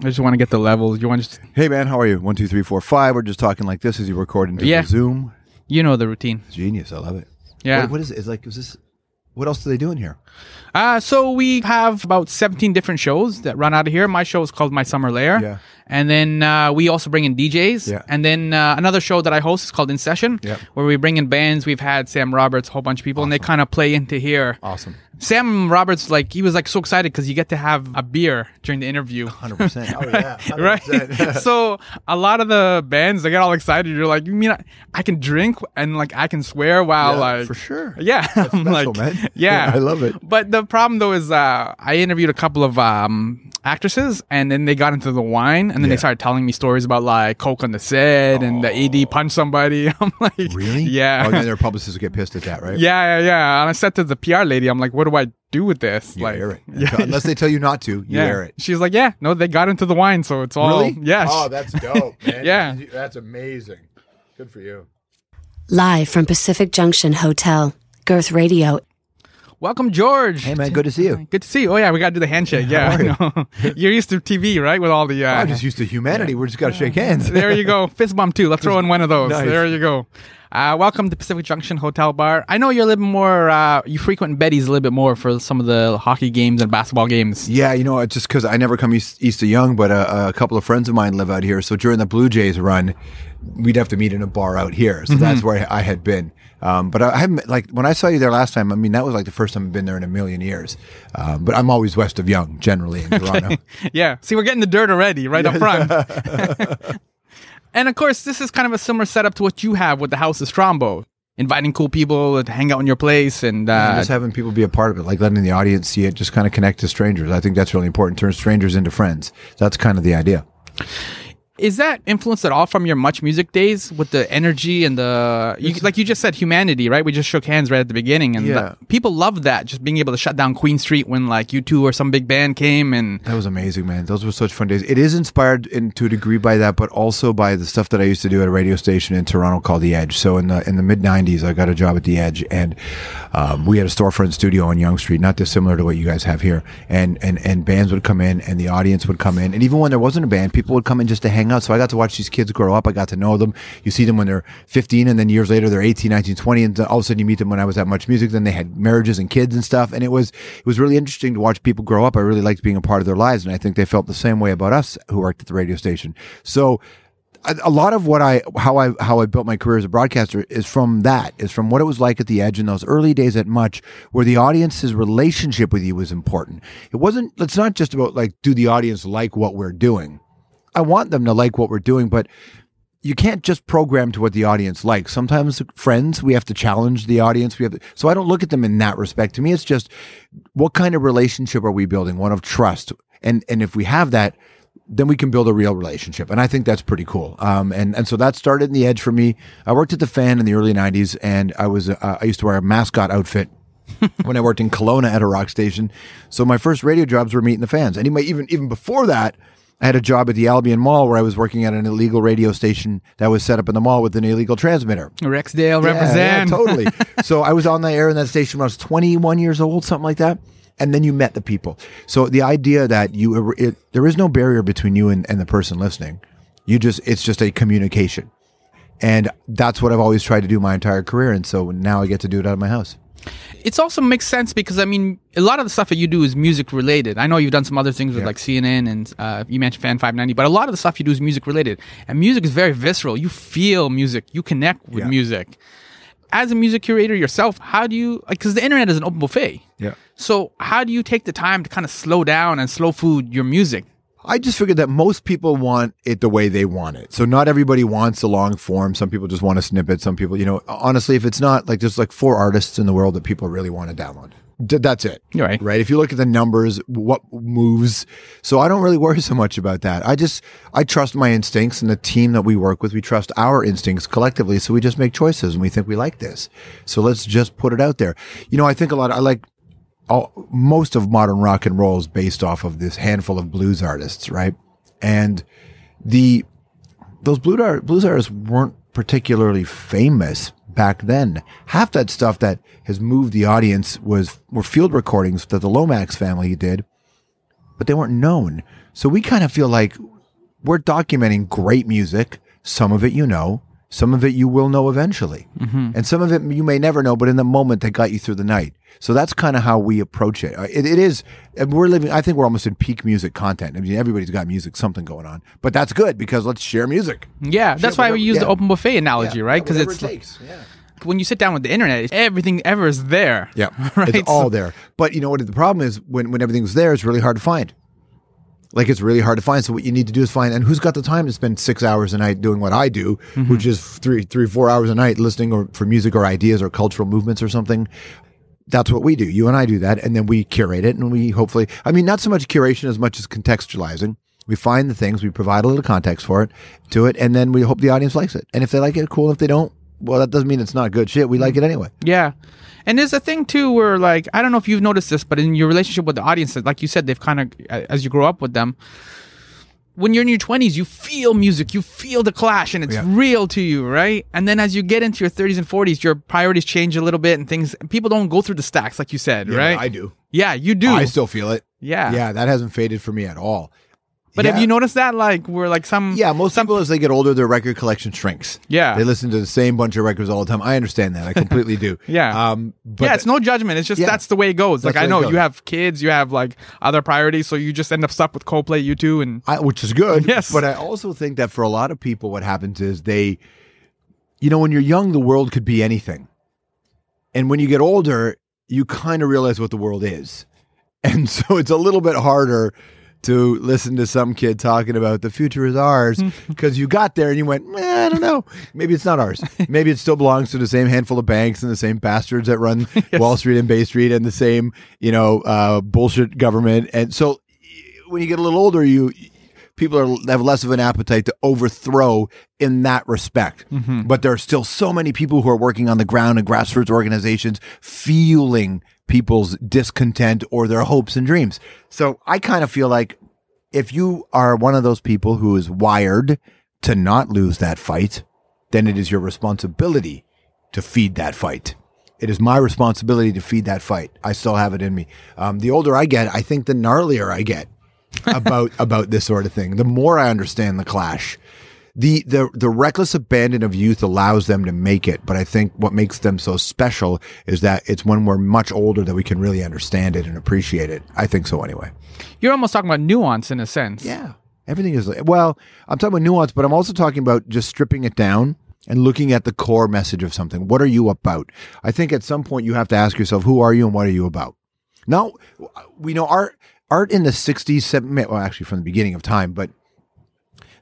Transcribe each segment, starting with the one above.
I just want to get the levels. You want just, Hey man, how are you? One, two, three, four, five. We're just talking like this as you record into Yeah. the Zoom. you know the routine. Genius, I love it. Yeah. What, what is it? Is like is this? What else do they do in here? Uh, so we have about 17 different shows that run out of here. My show is called My Summer Lair. Yeah. And then uh, we also bring in DJs. Yeah. And then uh, another show that I host is called In Session, Yeah. where we bring in bands. We've had Sam Roberts, a whole bunch of people, and they kind of play into here. Awesome. Sam Roberts, like, he was like so excited because you get to have a beer during the interview. Hundred percent. Oh yeah. right? so a lot of the bands they get all excited. You're like, you mean I, I can drink and like I can swear while Yeah, like for sure. Yeah, I'm special, like, man. yeah, I love it. But the problem though is uh, I interviewed a couple of um, actresses, and then they got into the wine, and then Yeah. they started telling me stories about like coke on the set and the AD oh. punched somebody. I'm like, Really? Yeah. Oh, and then their publicists would get pissed at that, right? Yeah, yeah, yeah. And I said to the PR lady, I'm like, what do I do with this? You like, air it. Yeah. Unless they tell you not to, you yeah. air it. She's like, yeah, no, they got into the wine, so it's all Really? Yeah. Oh, that's dope, man. Yeah. That's amazing. Good for you. Live from Pacific Junction Hotel, Girth Radio. Welcome, George. Hey man, good to see you. Good to see you. Oh yeah, we got to do the handshake. Yeah, How are You're used to TV, right? With all the. Uh, I'm just used to humanity. We're just got to shake hands. there you go. Fist bump too. Let's throw in one of those. Nice. There you go. Uh, welcome to Pacific Junction Hotel Bar. I know you're a little bit more. Uh, you frequent Betty's a little bit more for some of the hockey games and basketball games. Yeah, you know, it's just because I never come east, east of Yonge, but a, a couple of friends of mine live out here. So during the Blue Jays run, we'd have to meet in a bar out here. So that's where I had been. Um, but I haven't like when I saw you there last time. I mean, that was like the first time I've been there in a million years. Um, but I'm always west of Yonge, generally in Toronto. Yeah. See, we're getting the dirt already right up front. and of course, this is kind of a similar setup to what you have with the House of Strombo, inviting cool people to hang out in your place and. Uh, And just having people be a part of it, like letting the audience see it, just kind of connect to strangers. I think that's really important. Turn strangers into friends. That's kind of the idea. Is that influenced at all from your much music days with the energy and the you, like you just said humanity right we just shook hands right at the beginning and Yeah. that- people love that just being able to shut down queen street when like U2 or some big band came and That was amazing, man. Those were such fun days. It is inspired in, to a degree by that, but also by the stuff that I used to do at a radio station in Toronto called The Edge. So in the in the mid '90s, I got a job at The Edge, and um, we had a storefront studio on Yonge Street, not dissimilar to what you guys have here. And and and bands would come in, and the audience would come in, and even when there wasn't a band, people would come in just to hang out. So I got to watch these kids grow up. I got to know them. You see them when they're 15, and then years later they're 18, 19, 20, and all of a sudden you meet them when I was at Much Music. Then they had marriages and kids and stuff, and it was it was really interesting to watch people grow up. I really liked being a part of their lives, and I think they felt the same way about us who worked at the radio station. So a lot of what I how I how I built my career as a broadcaster is from that is from what it was like at the edge in those early days at much where the audience's relationship with you was important it wasn't it's not just about like do the audience like what we're doing i want them to like what we're doing but you can't just program to what the audience likes. Sometimes friends, we have to challenge the audience. We have to, so I don't look at them in that respect. To me, it's just what kind of relationship are we building? One of trust. And, and if we have that, then we can build a real relationship. And I think that's pretty cool. Um, and, and so that started in the edge for me. I worked at the fan in the early nineties and I was, uh, I used to wear a mascot outfit when I worked in Kelowna at a rock station. So my first radio jobs were meeting the fans. And even, even before that, I had a job at the Albion Mall where I was working at an illegal radio station that was set up in the mall with an illegal transmitter. rexdale Yeah, represent yeah, totally. so I was on the air in that station when I was 21 years old, something like that. And then you met the people. So the idea that you, it, there is no barrier between you and, and the person listening. You just, it's just a communication. And that's what I've always tried to do my entire career. And so now I get to do it out of my house. It also makes sense because I mean, a lot of the stuff that you do is music related. I know you've done some other things with Yeah. like CNN and uh, you mentioned Fan 590, but a lot of the stuff you do is music related. And music is very visceral. You feel music, you connect with Yeah. music. As a music curator yourself, how do you, because the internet is an open buffet. Yeah. So how do you take the time to kind of slow down and slow food your music? I just figured that most people want it the way they want it. So not everybody wants a long form. Some people just want a snippet. Some people, you know, honestly, if it's not like there's like four artists in the world that people really want to download. D- that's it. You're right. Right. If you look at the numbers, what moves. So I don't really worry so much about that. I just, I trust my instincts and the team that we work with. We trust our instincts collectively. So we just make choices and we think we like this. So let's just put it out there. You know, I think a lot, I like, all, most of modern rock and roll is based off of this handful of blues artists, right? And the those blues, blues artists weren't particularly famous back then. Half that stuff that has moved the audience was were field recordings that the Lomax family did, but they weren't known. So we kind of feel like we're documenting great music. Some of it you know, some of it you will know eventually. And some of it you may never know, but in the moment that got you through the night. So that's kind of how we approach it. Uh, It, it is, and we're living, I think we're almost in peak music content. I mean, everybody's got music, something going on, but that's good because let's share music. Yeah, that's why we whatever- use the open buffet analogy, right? Because it's it takes. Yeah. when you sit down with the internet, everything ever is there. Yeah, right. it's all there. But you know what? The problem is when when everything's there, it's really hard to find. Like it's really hard to find. So what you need to do is find. And who's got the time to spend six hours a night doing what I do, Mm-hmm. which is three, three, four hours a night listening or for music or ideas or cultural movements or something. That's what we do. You and I do that, and then we curate it, and we hopefully. I mean, not so much curation as much as contextualizing. We find the things, we provide a little context for it, to it, and then we hope the audience likes it. And if they like it, cool. If they don't, well, that doesn't mean it's not good shit. We like it anyway. Yeah. And there's a thing too where like I don't know if you've noticed this, but in your relationship with the audiences, like you said, they've kind of as you grow up with them. When you're in your 20s, you feel music, you feel the clash, and it's Yeah. real to you, right? And then as you get into your 30s and 40s, your priorities change a little bit, and things. People don't go through the stacks like you said, right? I do. Yeah, you do. I still feel it. Yeah. Yeah, that hasn't faded for me at all. But yeah. have you noticed that? Like, we're like some. Yeah, most people as they get older, their record collection shrinks. Yeah. They listen to the same bunch of records all the time. I understand that. I completely do. Yeah. Um, but yeah, it's no judgment. It's just Yeah. that's the way it goes. Like I know you have kids, you have like other priorities, so you just end up stuck with Coldplay, U2, and I, which is good. Yes. But I also think that for a lot of people, what happens is they, you know, when you're young, the world could be anything. And when you get older, you kind of realize what the world is. And so it's a little bit harder to listen to some kid talking about the future is ours because you got there and you went, eh, I don't know. Maybe it's not ours. Maybe it still belongs to the same handful of banks and the same bastards that run Wall Street and Bay Street and the same, you know, uh, bullshit government. And so when you get a little older, you people are have less of an appetite to overthrow in that respect. But there are still so many people who are working on the ground and grassroots organizations feeling people's discontent or their hopes and dreams. So I kind of feel like if you are one of those people who is wired to not lose that fight, then it is your responsibility to feed that fight. It is my responsibility to feed that fight. I still have it in me. Um, the older I get, I think the gnarlier I get about about this sort of thing. The more I understand the clash, the the the reckless abandon of youth allows them to make it. But I think what makes them so special is that it's when we're much older that we can really understand it and appreciate it. I think so anyway. you're almost talking about nuance in a sense. Yeah. Everything is well, I'm talking about nuance, but I'm also talking about just stripping it down and looking at the core message of something. What are you about? I think at some point you have to ask yourself, who are you and what are you about? Now, we know art art in the 60s, 70s, well, actually from the beginning of time, but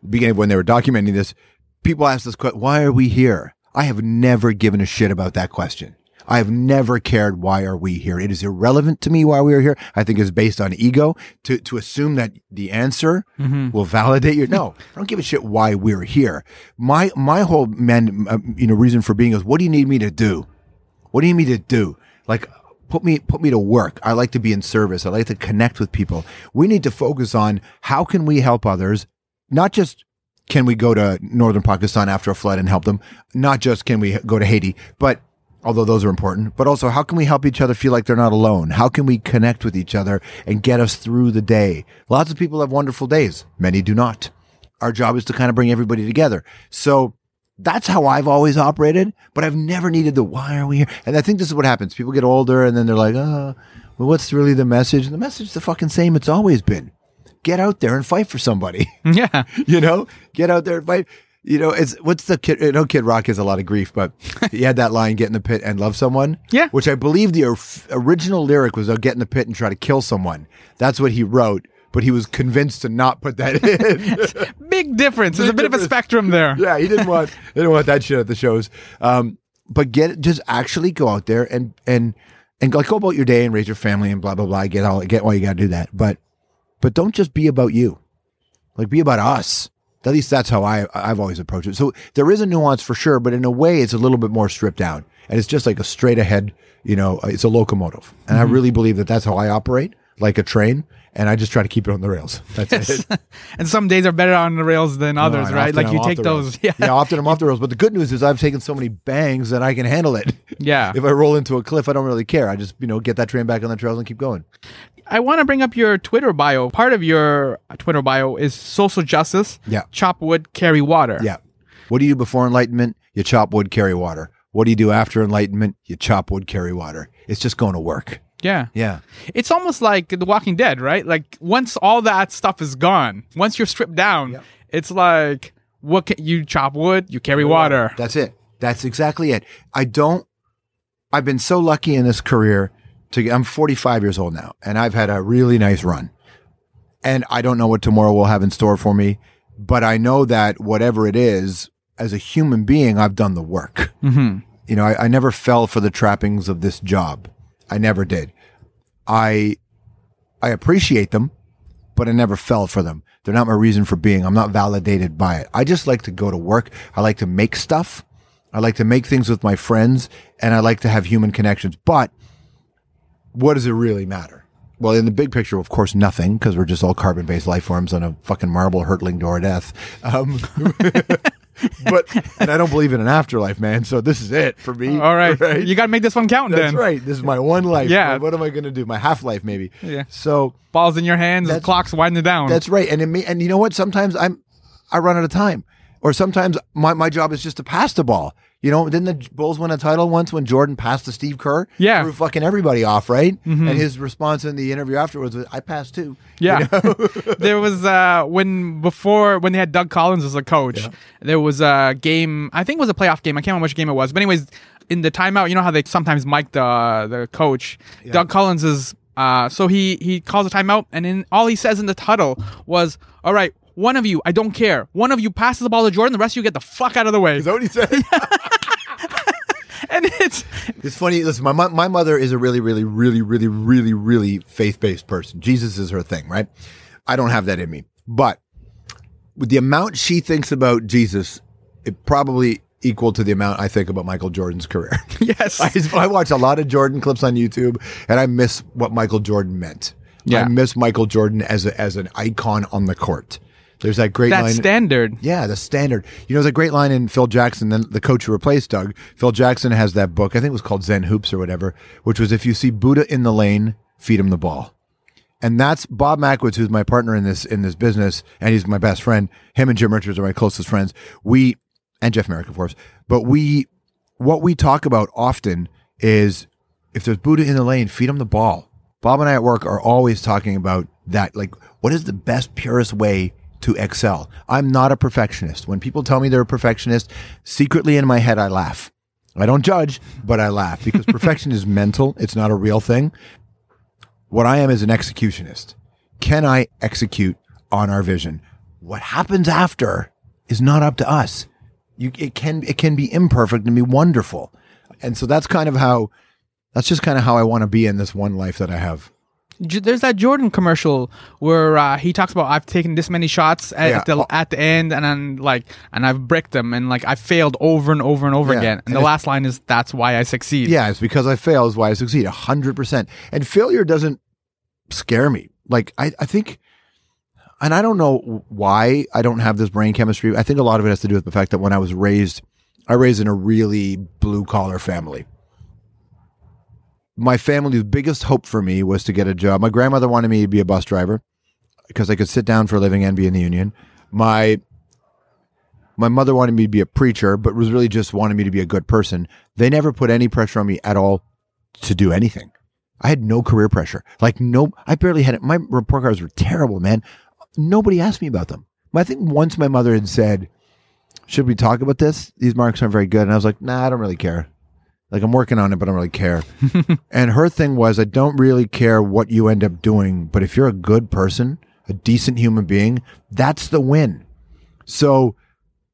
the beginning of when they were documenting this, people ask this question, why are we here? I have never given a shit about that question. I have never cared why are we here. It is irrelevant to me why we are here. I think it's based on ego to to assume that the answer will validate your no. I don't give a shit why we're here. My my whole man uh, you know reason for being is what do you need me to do? What do you need me to do? Like put me put me to work. I like to be in service. I like to connect with people. We need to focus on how can we help others, not just can we go to northern Pakistan after a flood and help them, not just can we go to Haiti, but although those are important, but also how can we help each other feel like they're not alone? How can we connect with each other and get us through the day? Lots of people have wonderful days. Many do not. Our job is to kind of bring everybody together. So that's how I've always operated, but I've never needed the why are we here? And I think this is what happens. People get older and then they're like, oh, well, what's really the message? And the message is the fucking same it's always been. Get out there and fight for somebody. Yeah. you know, get out there and fight. You know, it's what's the kid? I know Kid Rock has a lot of grief, but he had that line, "Get in the pit and love someone." Yeah. which I believe the or- original lyric was, "I'll get in the pit and try to kill someone." That's what he wrote, but he was convinced to not put that in. Big difference. There's a bit of a spectrum there. yeah, he didn't want didn't want that shit at the shows. Um, but get just actually go out there and and and like go about your day and raise your family and blah blah blah. Get all get why you got to do that, but but don't just be about you. Like be about us. At least that's how I I've always approached it. So there is a nuance for sure, but in a way, it's a little bit more stripped down, and it's just like a straight ahead. You know, it's a locomotive, and I really believe that that's how I operate, like a train. And I just try to keep it on the rails. That's it. and some days are better on the rails than others, and right? Like I'm you take those. Yeah. yeah, often I'm off the rails. But the good news is I've taken so many bangs that I can handle it. Yeah. if I roll into a cliff, I don't really care. I just you know get that train back on the trails and keep going. I want to bring up your Twitter bio. Part of your Twitter bio is social justice. Yeah. Chop wood, carry water. Yeah. What do you do before enlightenment? You chop wood, carry water. What do you do after enlightenment? You chop wood, carry water. It's just going to work. Yeah. Yeah. It's almost like The Walking Dead, right? Like once all that stuff is gone, once you're stripped down, it's like what can you chop wood, you carry water. That's it. That's exactly it. I don't. I've been so lucky in this career to. I'm 45 years old now, and I've had a really nice run. And I don't know what tomorrow will have in store for me, but I know that whatever it is, as a human being, I've done the work. Mm-hmm. You know, I, I never fell for the trappings of this job. I never did. I I appreciate them, but I never fell for them. They're not my reason for being. I'm not validated by it. I just like to go to work. I like to make stuff. I like to make things with my friends and I like to have human connections. But what does it really matter? Well, in the big picture, of course, nothing because we're just all carbon based life forms on a fucking marble hurtling door of death. Um, but, and I don't believe in an afterlife, man. So this is it for me. All right. You got to make this one count That's then. right. This is my one life. Yeah. What am I going to do? My half life, maybe. Yeah. So Balls in your hands, the clock's winding down. that's right. And it may, and you know what? Sometimes I'm, I run out of time, or sometimes my, my job is just to pass the ball. You know, didn't the Bulls win a title once when Jordan passed to Steve Kerr? Yeah. Threw fucking everybody off, right? And his response in the interview afterwards was, "I passed too." Yeah. there was uh when before when they had Doug Collins as a coach, there was a game, I think it was a playoff game. I can't remember which game it was. But anyways, in the timeout, you know how they sometimes mic the the coach. Doug Collins is uh so he he calls a timeout and then all he says in the huddle was, "All right, one of you, I don't care. One of you passes the ball to Jordan, the rest of you get the fuck out of the way." Is that what he said? and it's It's funny. Listen, my my mother is a really, really, really, really, really, really faith based person. Jesus is her thing, right? I don't have that in me, but with the amount she thinks about Jesus, it probably equal to the amount I think about Michael Jordan's career. yes. I, I watch a lot of Jordan clips on YouTube, and I miss what Michael Jordan meant. Yeah. I miss Michael Jordan as a, as an icon on the court. There's that great That's line. standard. Yeah, the standard. You know, there's a great line in Phil Jackson, then the coach who replaced Doug. Phil Jackson has that book, I think it was called Zen Hoops or whatever, which was if you see Buddha in the lane, feed him the ball. And that's Bob Mackowycz, who's my partner in this in this business, and he's my best friend. Him and Jim Richards are my closest friends. We and Jeff Merrick, of course. But we what we talk about often is if there's Buddha in the lane, feed him the ball. Bob and I at work are always talking about that. Like, what is the best, purest way to excel? I'm not a perfectionist. When people tell me they're a perfectionist, secretly in my head, I laugh. I don't judge, but I laugh because perfection is mental. It's not a real thing. What I am is an executionist. Can I execute on our vision? What happens after is not up to us. You, it can, it can be imperfect and be wonderful. And so that's kind of how, that's just kind of how I want to be in this one life that I have. J- There's that Jordan commercial where uh, he talks about I've taken this many shots at, Yeah. the at the end and then like and I've bricked them and like I failed over and over and over Yeah. again. And And the last line is that's why I succeed. Yeah, it's because I fail is why I succeed. A hundred percent. And failure doesn't scare me. Like I, I think, and I don't know why I don't have this brain chemistry. I think a lot of it has to do with the fact that when I was raised, I raised in a really blue collar family. My family's biggest hope for me was to get a job. My grandmother wanted me to be a bus driver because I could sit down for a living and be in the union. My my mother wanted me to be a preacher, but was really just wanted me to be a good person. They never put any pressure on me at all to do anything. I had no career pressure. Like no, I barely had it. My report cards were terrible, man. Nobody asked me about them. I think once my mother had said, "Should we talk about this? These marks aren't very good," and I was like, "Nah, I don't really care. Like I'm working on it, but I don't really care." and her thing was, "I don't really care what you end up doing, but if you're a good person, a decent human being, that's the win." So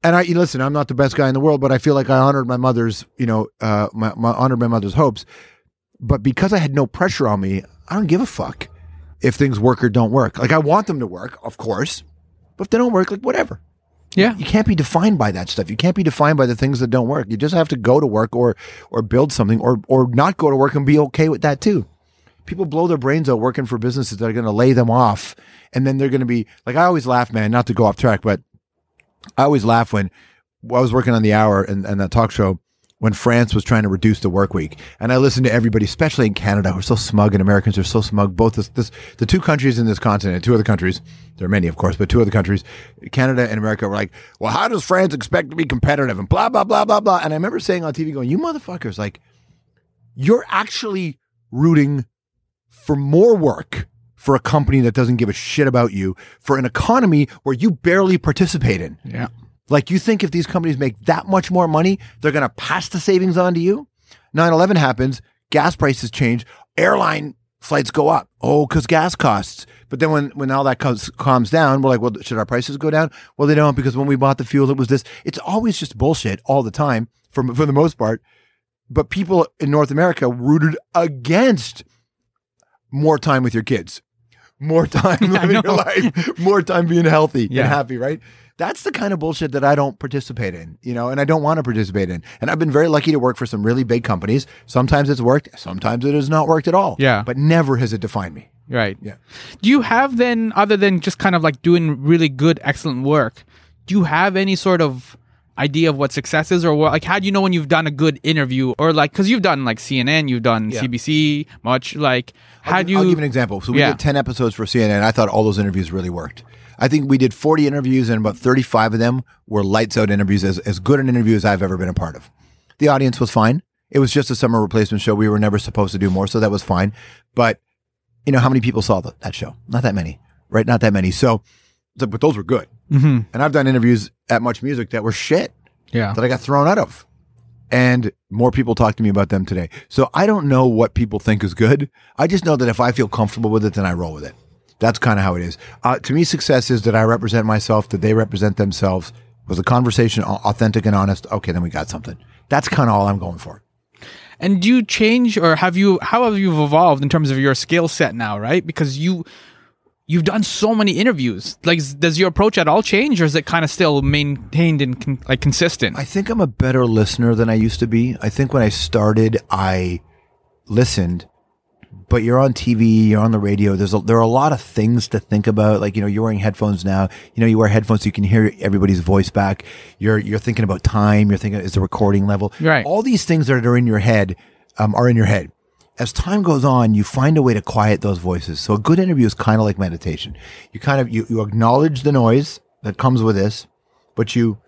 and I listen, I'm not the best guy in the world, but I feel like I honored my mother's, you know, uh, my, my honored my mother's hopes. But because I had no pressure on me, I don't give a fuck if things work or don't work. Like I want them to work, of course, but if they don't work, like whatever. Yeah. You can't be defined by that stuff. You can't be defined by the things that don't work. You just have to go to work or or build something or or not go to work and be okay with that too. People blow their brains out working for businesses that are going to lay them off, and then they're going to be like I always laugh, man. Not to go off track, but I always laugh when I was working on the hour and, and that talk show. When France was trying to reduce the work week. And I listened to everybody, especially in Canada, who are so smug and Americans are so smug. Both this, this, the two countries in this continent, two other countries, there are many, of course, but two other countries, Canada and America were like, well, how does France expect to be competitive and blah, blah, blah, blah, blah. And I remember saying on TV going, you motherfuckers, like, you're actually rooting for more work for a company that doesn't give a shit about you for an economy where you barely participate in. Yeah. Like you think if these companies make that much more money, they're going to pass the savings on to you? 9/11 happens, gas prices change, airline flights go up. Oh, cuz gas costs. But then when when all that comes, calms down, we're like, well, should our prices go down? Well, they don't because when we bought the fuel, it was this. It's always just bullshit all the time for for the most part. But people in North America rooted against more time with your kids, more time living your life, more time being healthy Yeah. and happy, right? That's the kind of bullshit that I don't participate in, you know, and I don't want to participate in. And I've been very lucky to work for some really big companies. Sometimes it's worked, sometimes it has not worked at all. Yeah. But never has it defined me. Right. Yeah. Do you have then, other than just kind of like doing really good, excellent work, do you have any sort of idea of what success is, or what, like how do you know when you've done a good interview, or like because you've done like CNN, you've done Yeah. CBC, much like how I'll, do you? I'll give you an example. So we Yeah. did 10 episodes for CNN. I thought all those interviews really worked. I think we did 40 interviews and about 35 of them were lights out interviews, as, as good an interview as I've ever been a part of. The audience was fine. It was just a summer replacement show. We were never supposed to do more, so that was fine. But, you know, how many people saw the, that show? Not that many, right? Not that many. So, but those were good. Mhm. And I've done interviews at Much Music that were shit Yeah. that I got thrown out of. And more people talk to me about them today. So I don't know what people think is good. I just know that if I feel comfortable with it, then I roll with it. That's kind of how it is. Uh, to me, success is that I represent myself, that they represent themselves. Was the conversation authentic and honest? Okay, then we got something. That's kind of all I'm going for. And do you change, or have you? How have you evolved in terms of your skill set now? Right, because you you've done so many interviews. Like, does your approach at all change, or is it kind of still maintained and con- like consistent? I think I'm a better listener than I used to be. I think when I started, I listened, but you're on TV, you're on the radio. There's a, there are a lot of things to think about. Like you know, you're wearing headphones now. You know, you wear headphones so you can hear everybody's voice back. You're you're thinking about time. You're thinking is the recording level. Right. All these things that are in your head um, are in your head. As time goes on, you find a way to quiet those voices. So a good interview is kind of like meditation. You kind of you, you acknowledge the noise that comes with this, but you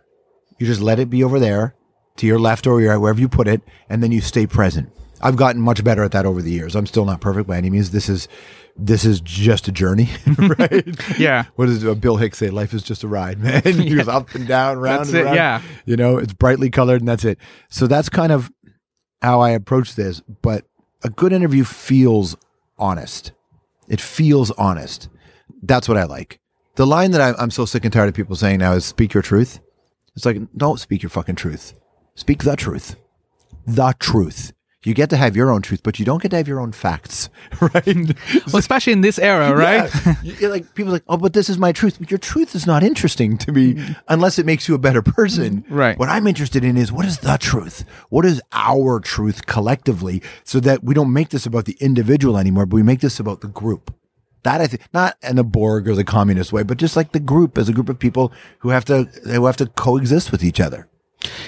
you just let it be over there to your left or your right, wherever you put it, and then you stay present. I've gotten much better at that over the years. I'm still not perfect by any means. This is this is just a journey, right? Yeah. What does uh, Bill Hicks say? Life is just a ride, man. He goes up and down, round That's and it, round. yeah. You know, it's brightly colored, and that's it. So that's kind of how I approach this. But a good interview feels honest. It feels honest. That's what I like. The line that I, I'm so sick and tired of people saying now is "speak your truth." It's like, don't speak your fucking truth. Speak the truth. The truth. You get to have your own truth, but you don't get to have your own facts, right? well, especially in this era, right? Yeah. Like people are like, oh, but this is my truth. But your truth is not interesting to me unless it makes you a better person. Right. What I'm interested in is what is the truth? What is our truth collectively, so that we don't make this about the individual anymore, but we make this about the group. That I think, not in the Borg or the communist way, but just like the group as a group of people who have to who have to coexist with each other.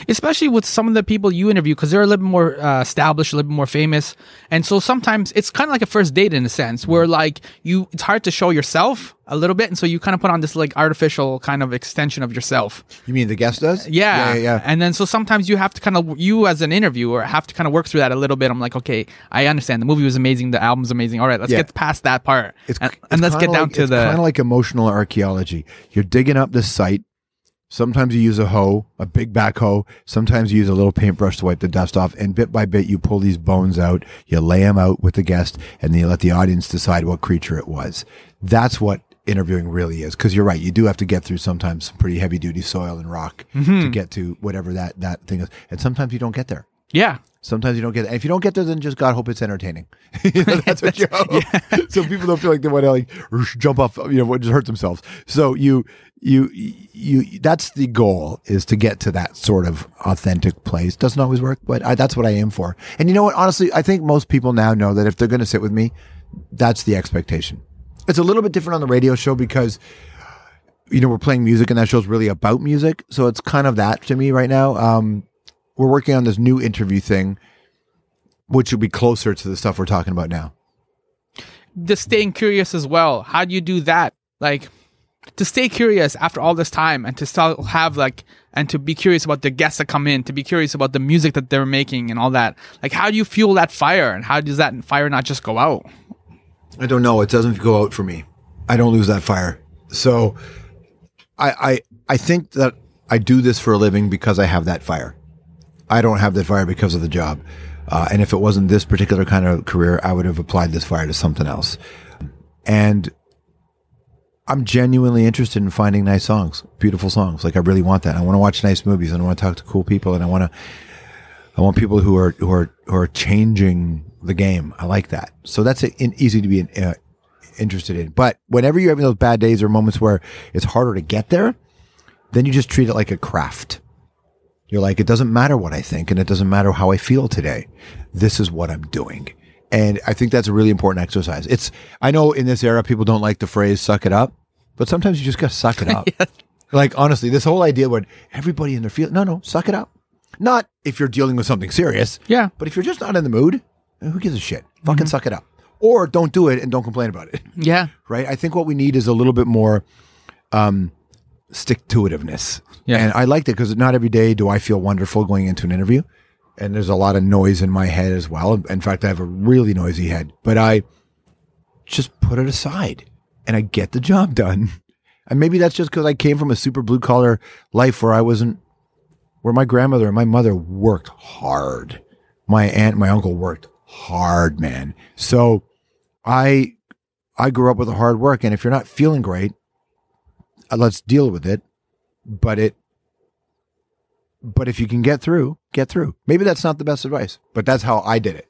Especially with some of the people you interview because they're a little bit more uh, established, a little bit more famous, and so sometimes it's kind of like a first date in a sense, where like you, it's hard to show yourself a little bit, and so you kind of put on this like artificial kind of extension of yourself. You mean the guest does? Yeah, yeah, yeah. And then so sometimes you have to kind of you as an interviewer have to kind of work through that a little bit. I'm like, okay, I understand the movie was amazing, the album's amazing. All right, let's Yeah. get past that part, It's, and, it's and let's get down like- to it's the kind of like emotional archaeology. You're digging up this site. Sometimes you use a hoe, a big back hoe. Sometimes you use a little paintbrush to wipe the dust off. And bit by bit, you pull these bones out. You lay them out with the guest, and then you let the audience decide what creature it was. That's what interviewing really is. Because you're right, you do have to get through sometimes some pretty heavy duty soil and rock Mm-hmm. to get to whatever that that thing is. And sometimes you don't get there. yeah. Sometimes you don't get. If you don't get there, then just God hope it's entertaining. You know, that's what you hope. So people don't feel like they want to like jump off. You know, just hurt themselves. So you you you that's the goal is to get to that sort of authentic place. Doesn't always work, but I, that's what I aim for. And you know what? Honestly, I think most people now know that if they're going to sit with me, that's the expectation. It's a little bit different on the radio show because you know we're playing music and that show's really about music. So it's kind of that to me right now. Um, we're working on this new interview thing, which will be closer to the stuff we're talking about now. the staying curious as well. How do you do that? Like to stay curious after all this time and to still have like and to be curious about the guests that come in, to be curious about the music that they're making and all that. Like how do you fuel that fire and how does that fire not just go out? I don't know. It doesn't go out for me. I don't lose that fire. So I I I think that I do this for a living because I have that fire. I don't have that fire because of the job. Uh, and if it wasn't this particular kind of career, I would have applied this fire to something else. And I'm genuinely interested in finding nice songs, beautiful songs. Like I really want that. I want to watch nice movies and I want to talk to cool people and I want to, I want people who are, who are, who are changing the game. I like that. So that's a, easy to be uh, interested in. But whenever you're having those bad days or moments where it's harder to get there, then you just treat it like a craft. You're like, it doesn't matter what I think and it doesn't matter how I feel today. This is what I'm doing. And I think that's a really important exercise. It's, I know in this era, people don't like the phrase suck it up, but sometimes you just got to suck it up. Like, honestly, this whole idea where everybody in their field, no, no, suck it up. Not if you're dealing with something serious, Yeah. but if you're just not in the mood, who gives a shit? Fucking suck it up. Or don't do it and don't complain about it. Yeah. Right? I think what we need is a little bit more um, stick to itiveness. Yeah. And I liked it because not every day do I feel wonderful going into an interview. And there's a lot of noise in my head as well. In fact, I have a really noisy head, but I just put it aside and I get the job done. And maybe that's just because I came from a super blue collar life where I wasn't, where my grandmother and my mother worked hard. My aunt, my uncle worked hard, man. So I, I grew up with hard work. And if you're not feeling great, uh, let's deal with it. But it, but if you can get through, get through. Maybe that's not the best advice, but that's how I did it.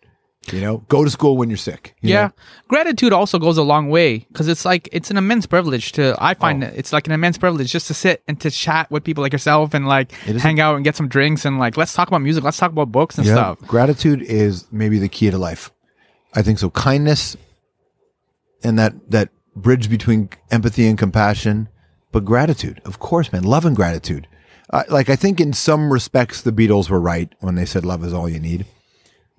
You know, go to school when you're sick. you yeah. know? Gratitude also goes a long way because it's like, it's an immense privilege to, I find Oh. it, it's like an immense privilege just to sit and to chat with people like yourself and like hang out and get some drinks and like, let's talk about music, let's talk about books and Yeah. stuff. Gratitude is maybe the key to life. I think so. Kindness and that that bridge between empathy and compassion, but gratitude, of course, man. Love and gratitude. Uh, like I think in some respects the Beatles were right when they said love is all you need,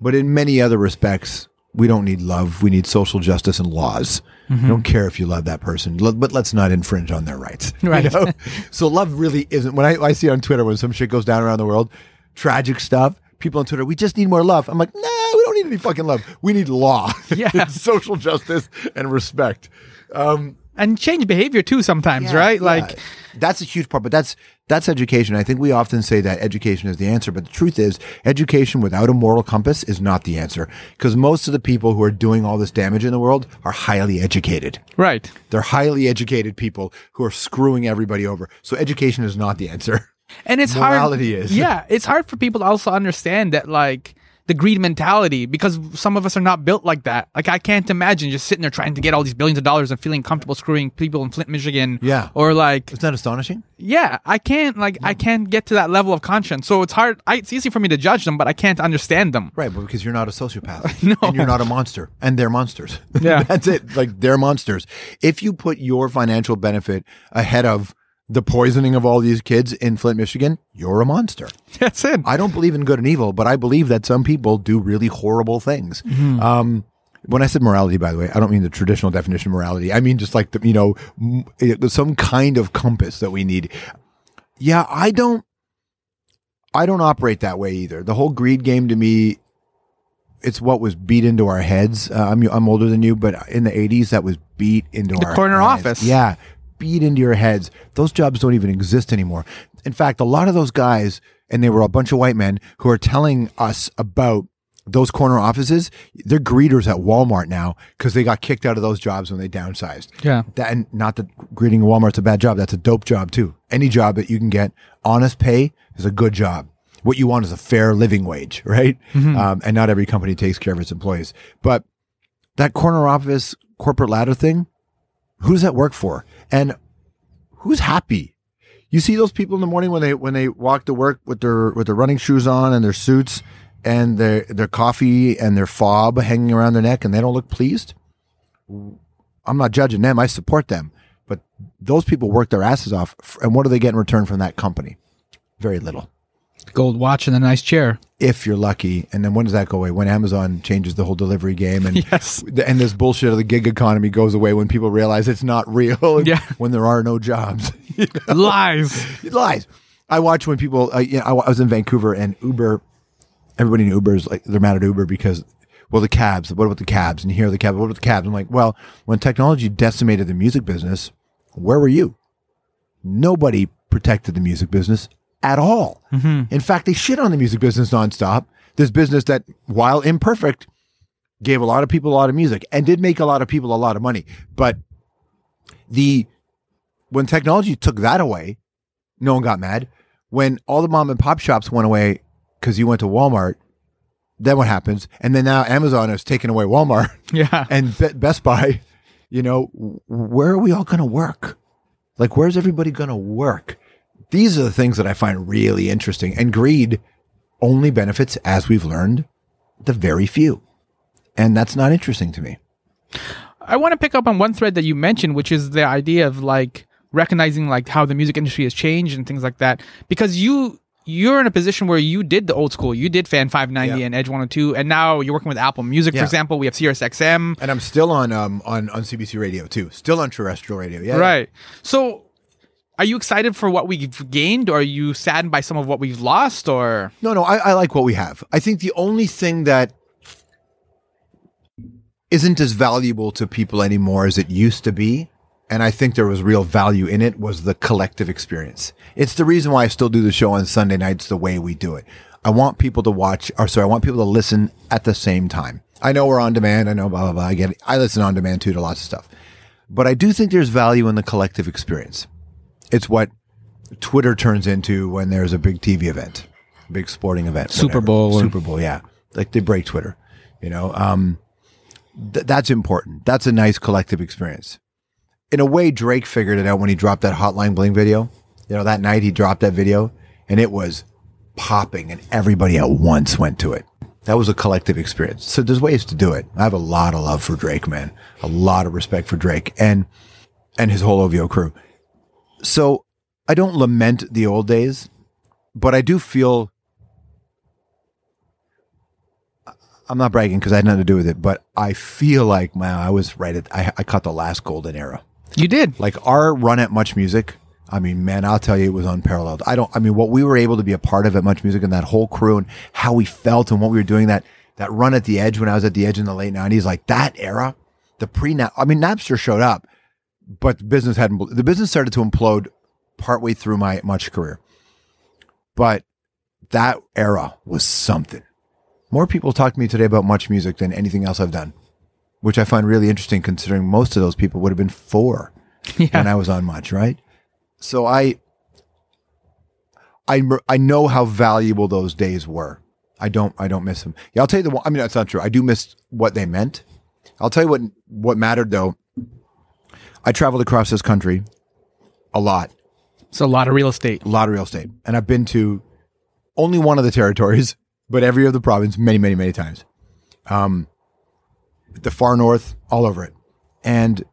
but in many other respects we don't need love. We need social justice and laws. I don't care if you love that person, but let's not infringe on their rights. you Right. know? so love really isn't. When I, I see on Twitter when some shit goes down around the world, tragic stuff. People on Twitter, we just need more love. I'm like, nah, we don't need any fucking love. We need law, Yeah. social justice, and respect. Um, And change behavior too sometimes, yeah, right? yeah. Like, that's a huge part, but that's that's education. I think we often say that education is the answer, but the truth is, education without a moral compass is not the answer. Because most of the people who are doing all this damage in the world are highly educated. right. They're highly educated people who are screwing everybody over. So education is not the answer. And it's Morality hard. is. Yeah, it's hard for people to also understand that, like, the greed mentality, because some of us are not built like that. Like, I can't imagine just sitting there trying to get all these billions of dollars and feeling comfortable screwing people in Flint, Michigan. Yeah. Or, like, Isn't that astonishing? yeah, I can't, like, I can't get to that level of conscience. So it's hard. I, it's easy for me to judge them, but I can't understand them. Right, but because you're not a sociopath. No. And you're not a monster. And they're monsters. Yeah. That's it. Like they're monsters. If you put your financial benefit ahead of the poisoning of all these kids in Flint, Michigan, you're a monster. That's it. I don't believe in good and evil, but I believe that some people do really horrible things. Um, when I said morality, by the way, I don't mean the traditional definition of morality. I mean just like the, you know, m- some kind of compass that we need. Yeah, I don't, I don't operate that way either. The whole greed game to me, it's what was beat into our heads. Uh, I'm I'm older than you, but in the '80s, that was beat into The our corner heads. office. Yeah, beat into your heads. Those jobs don't even exist anymore. In fact, a lot of those guys, and they were a bunch of white men who are telling us about those corner offices. They're greeters at Walmart now because they got kicked out of those jobs when they downsized. Yeah. That and not that greeting at Walmart's a bad job. That's a dope job too. Any job that you can get honest pay is a good job. What you want is a fair living wage, right? Um, and not every company takes care of its employees. But that corner office corporate ladder thing, who does that work for? And who's happy? You see those people in the morning when they when they walk to work with their with their running shoes on and their suits and their their coffee and their fob hanging around their neck and they don't look pleased. I'm not judging them. I support them. But those people work their asses off. And what do they get in return from that company? Very little. Gold watch and a nice chair. if you're lucky. And then when does that go away? When Amazon changes the whole delivery game and Yes. and this bullshit of the gig economy goes away when people realize it's not real. Yeah. When there are no jobs. Lies. It lies. I watch when people. Uh, you know, I, I was in Vancouver and Uber. Everybody in Uber is like they're mad at Uber because well the cabs. What about the cabs? And here hear the cab. What about the cabs? I'm like, well, when technology decimated the music business, where were you? Nobody protected the music business at all. Mm-hmm. In fact, they shit on the music business nonstop. This business that, while imperfect, gave a lot of people a lot of music and did make a lot of people a lot of money. But the when technology took that away, no one got mad. When all the mom and pop shops went away because you went to Walmart, then what happens? And then now Amazon has taken away Walmart Yeah. and Be- Best Buy. You know, where are we all going to work? Like, where's everybody going to work? These are the things that I find really interesting. And greed only benefits, as we've learned, the very few. And that's not interesting to me. I want to pick up on one thread that you mentioned, which is the idea of like recognizing like how the music industry has changed and things like that. Because you you're in a position where you did the old school, you did Fan 590 Yeah. and Edge 102, and now you're working with Apple Music, Yeah. for example. We have SiriusXM. And I'm still on um on on CBC radio too. Still on terrestrial radio. Yeah. Right. So are you excited for what we've gained or are you saddened by some of what we've lost or No, no, I, I like what we have. I think the only thing that isn't as valuable to people anymore as it used to be, and I think there was real value in it, was the collective experience. It's the reason why I still do the show on Sunday nights the way we do it. I want people to watch, or sorry, I want people to listen at the same time. I know we're on demand. I know blah, blah, blah. I get it. I listen on demand too to lots of stuff. But I do think there's value in the collective experience. It's what Twitter turns into when there's a big TV event, big sporting event, Super whatever. Bowl Super Bowl, yeah. Like they break Twitter, you know. Um, th- that's important. That's a nice collective experience. In a way, Drake figured it out when he dropped that Hotline Bling video. You know, that night he dropped that video, and it was popping, and everybody at once went to it. That was a collective experience. So there's ways to do it. I have a lot of love for Drake, man. A lot of respect for Drake and and his whole OVO crew. So I don't lament the old days, but I do feel I'm not bragging because I had nothing to do with it, but I feel like man, I was right at I, I caught the last golden era. you did? Like our run at Much Music, I mean, man, I'll tell you, it was unparalleled. I don't, I mean, what we were able to be a part of at Much Music and that whole crew and how we felt and what we were doing that that run at the edge when I was at the edge in the late '90s, like that era, the pre. I mean, Napster showed up, but the business hadn't. The business started to implode partway through my Much career, but that era was something. More people talk to me today about Much Music than anything else I've done, which I find really interesting considering most of those people would have been four Yeah. when I was on Much, right? So I, I, I know how valuable those days were. I don't, I don't miss them. Yeah, I'll tell you the one. I mean, that's not true. I do miss what they meant. I'll tell you what, what mattered though. I traveled across this country a lot, It's a lot of real estate. a lot of real estate, and I've been to only one of the territories, but every other province many, many, many times. Um, the far north, all over it, and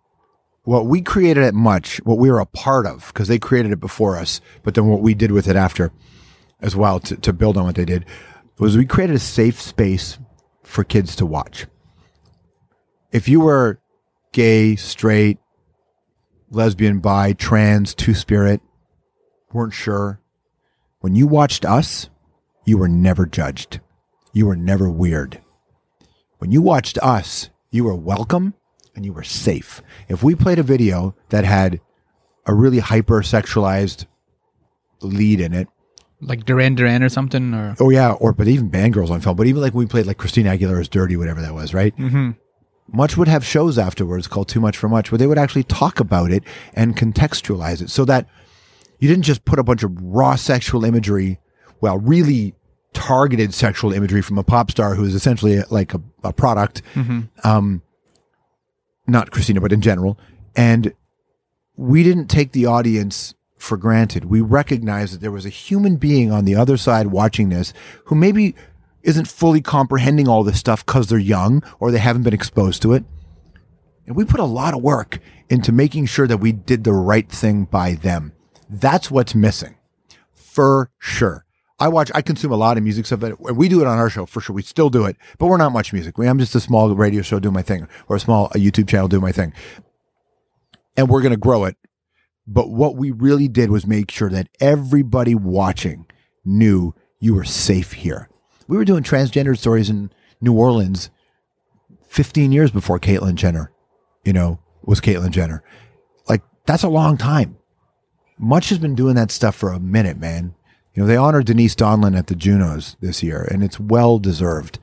what we created at much, what we were a part of, because they created it before us, but then what we did with it after as well to, to build on what they did was we created a safe space for kids to watch. If you were gay, straight, lesbian, bi, trans, two spirit, weren't sure, when you watched us, you were never judged. You were never weird. When you watched us, you were welcome and you were safe. If we played a video that had a really hypersexualized lead in it, Like Duran Duran or something or oh yeah, or but even band girls on film, but even like when we played like Christina Aguilera's "Dirty," whatever that was, right? Mm-hmm. Much would have shows afterwards called "Too Much for Much," where they would actually talk about it and contextualize it, so that you didn't just put a bunch of raw sexual imagery, well, really targeted sexual imagery from a pop star who is essentially like a, a product, um, not Christina, but in general, and we didn't take the audience for granted. We recognized that there was a human being on the other side watching this who maybe isn't fully comprehending all this stuff because they're young or they haven't been exposed to it. And we put a lot of work into making sure that we did the right thing by them. That's what's missing for sure. I watch, I consume a lot of music stuff, and we do it on our show for sure. We still do it, but we're not much music. I'm just a small radio show doing my thing, or a small a YouTube channel doing my thing, and we're going to grow it. But what we really did was make sure that everybody watching knew you were safe here. We were doing transgender stories in New Orleans 15 years before Caitlyn Jenner, you know, was Caitlyn Jenner. Like, that's a long time. Much has been doing that stuff for a minute, man. You know, they honored Denise Donlon at the Junos this year, and it's well deserved.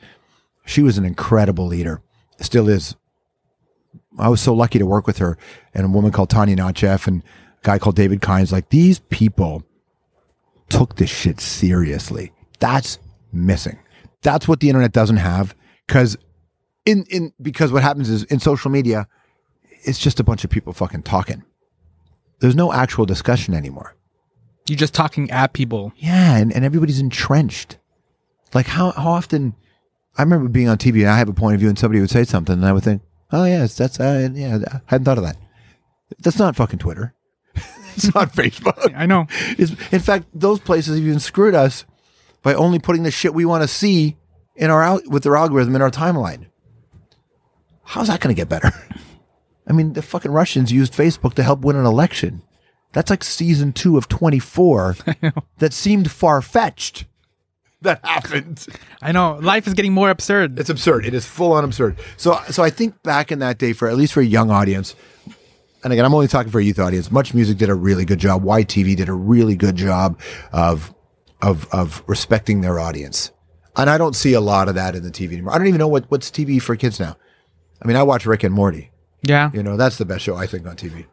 She was an incredible leader, still is. I was so lucky to work with her and a woman called Tanya Notcheff and a guy called David Kines. Like, these people took this shit seriously. That's missing. That's what the internet doesn't have because in in because what happens is in social media, it's just a bunch of people fucking talking. There's no actual discussion anymore. You're just talking at people. Yeah, and, and everybody's entrenched. Like how how often I remember being on TV and I have a point of view and somebody would say something and I would think, oh yes, that's uh, yeah, I hadn't thought of that. That's not fucking Twitter. it's not Facebook. I know. It's, in fact, those places have even screwed us by only putting the shit we want to see in our out with their algorithm in our timeline. How's that going to get better? I mean, the fucking Russians used Facebook to help win an election. That's like season two of 24 that seemed far fetched. That happened. I know. Life is getting more absurd. It's absurd. It is full on absurd. So, so I think back in that day, for at least for a young audience, and again, I'm only talking for a youth audience. Much Music did a really good job. YTV did a really good job of of of respecting their audience. And I don't see a lot of that in the TV anymore. I don't even know what what's TV for kids now. I mean, I watch Rick and Morty. yeah. You know, that's the best show I think on TV.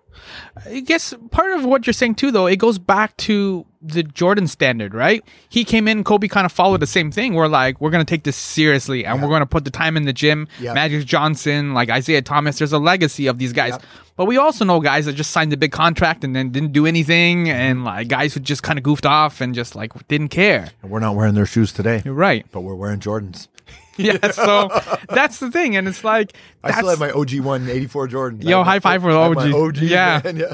I guess part of what you're saying too, though, it goes back to the Jordan standard, right? He came in, Kobe kind of followed the same thing. We're like, we're going to take this seriously and we're going to put the time in the gym. Yeah. Magic Johnson, like Isaiah Thomas, there's a legacy of these guys. But we also know guys that just signed a big contract and then didn't do anything, mm-hmm. and like guys who just kind of goofed off and just like didn't care. And we're not wearing their shoes today, You're right. but we're wearing Jordans. Yeah. So that's the thing, and it's like I still have my OG one, 84 Jordan. Yo, high five for the have my OG. OG. Yeah. man, yeah.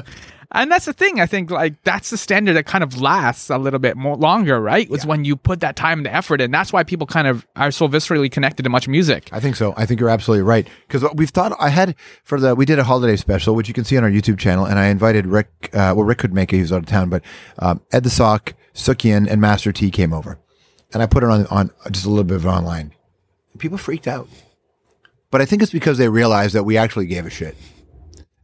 And that's the thing. I think like that's the standard that kind of lasts a little bit more longer, right? Was when you put that time and the effort in. That's why people kind of are so viscerally connected to much music. I think so. I think you're absolutely right. Because we've thought, I had for the, we did a holiday special, which you can see on our YouTube channel, and I invited Rick, uh, well, Rick could make it, he was out of town, but um, Ed the Sock, Sook-Yin, and Master T came over. And I put it on, on just a little bit of online. People freaked out. But I think it's because they realized that we actually gave a shit.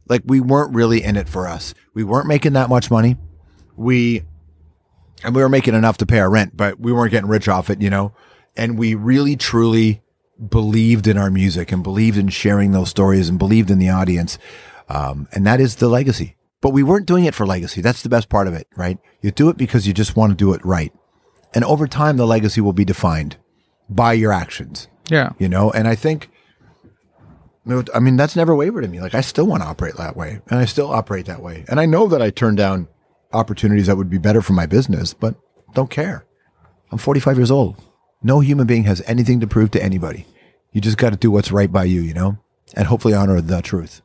Like we weren't really in it for us. We weren't making that much money. We and we were making enough to pay our rent, but we weren't getting rich off it, you know. And we really truly believed in our music and believed in sharing those stories and believed in the audience. Um, and that is the legacy. But we weren't doing it for legacy. That's the best part of it, right? You do it because you just want to do it right. And over time, the legacy will be defined by your actions Yeah. you know and i think i mean that's never wavered in me like i still want to operate that way and i still operate that way and i know that i turn down opportunities that would be better for my business but don't care i'm 45 years old no human being has anything to prove to anybody you just got to do what's right by you you know and hopefully honor the truth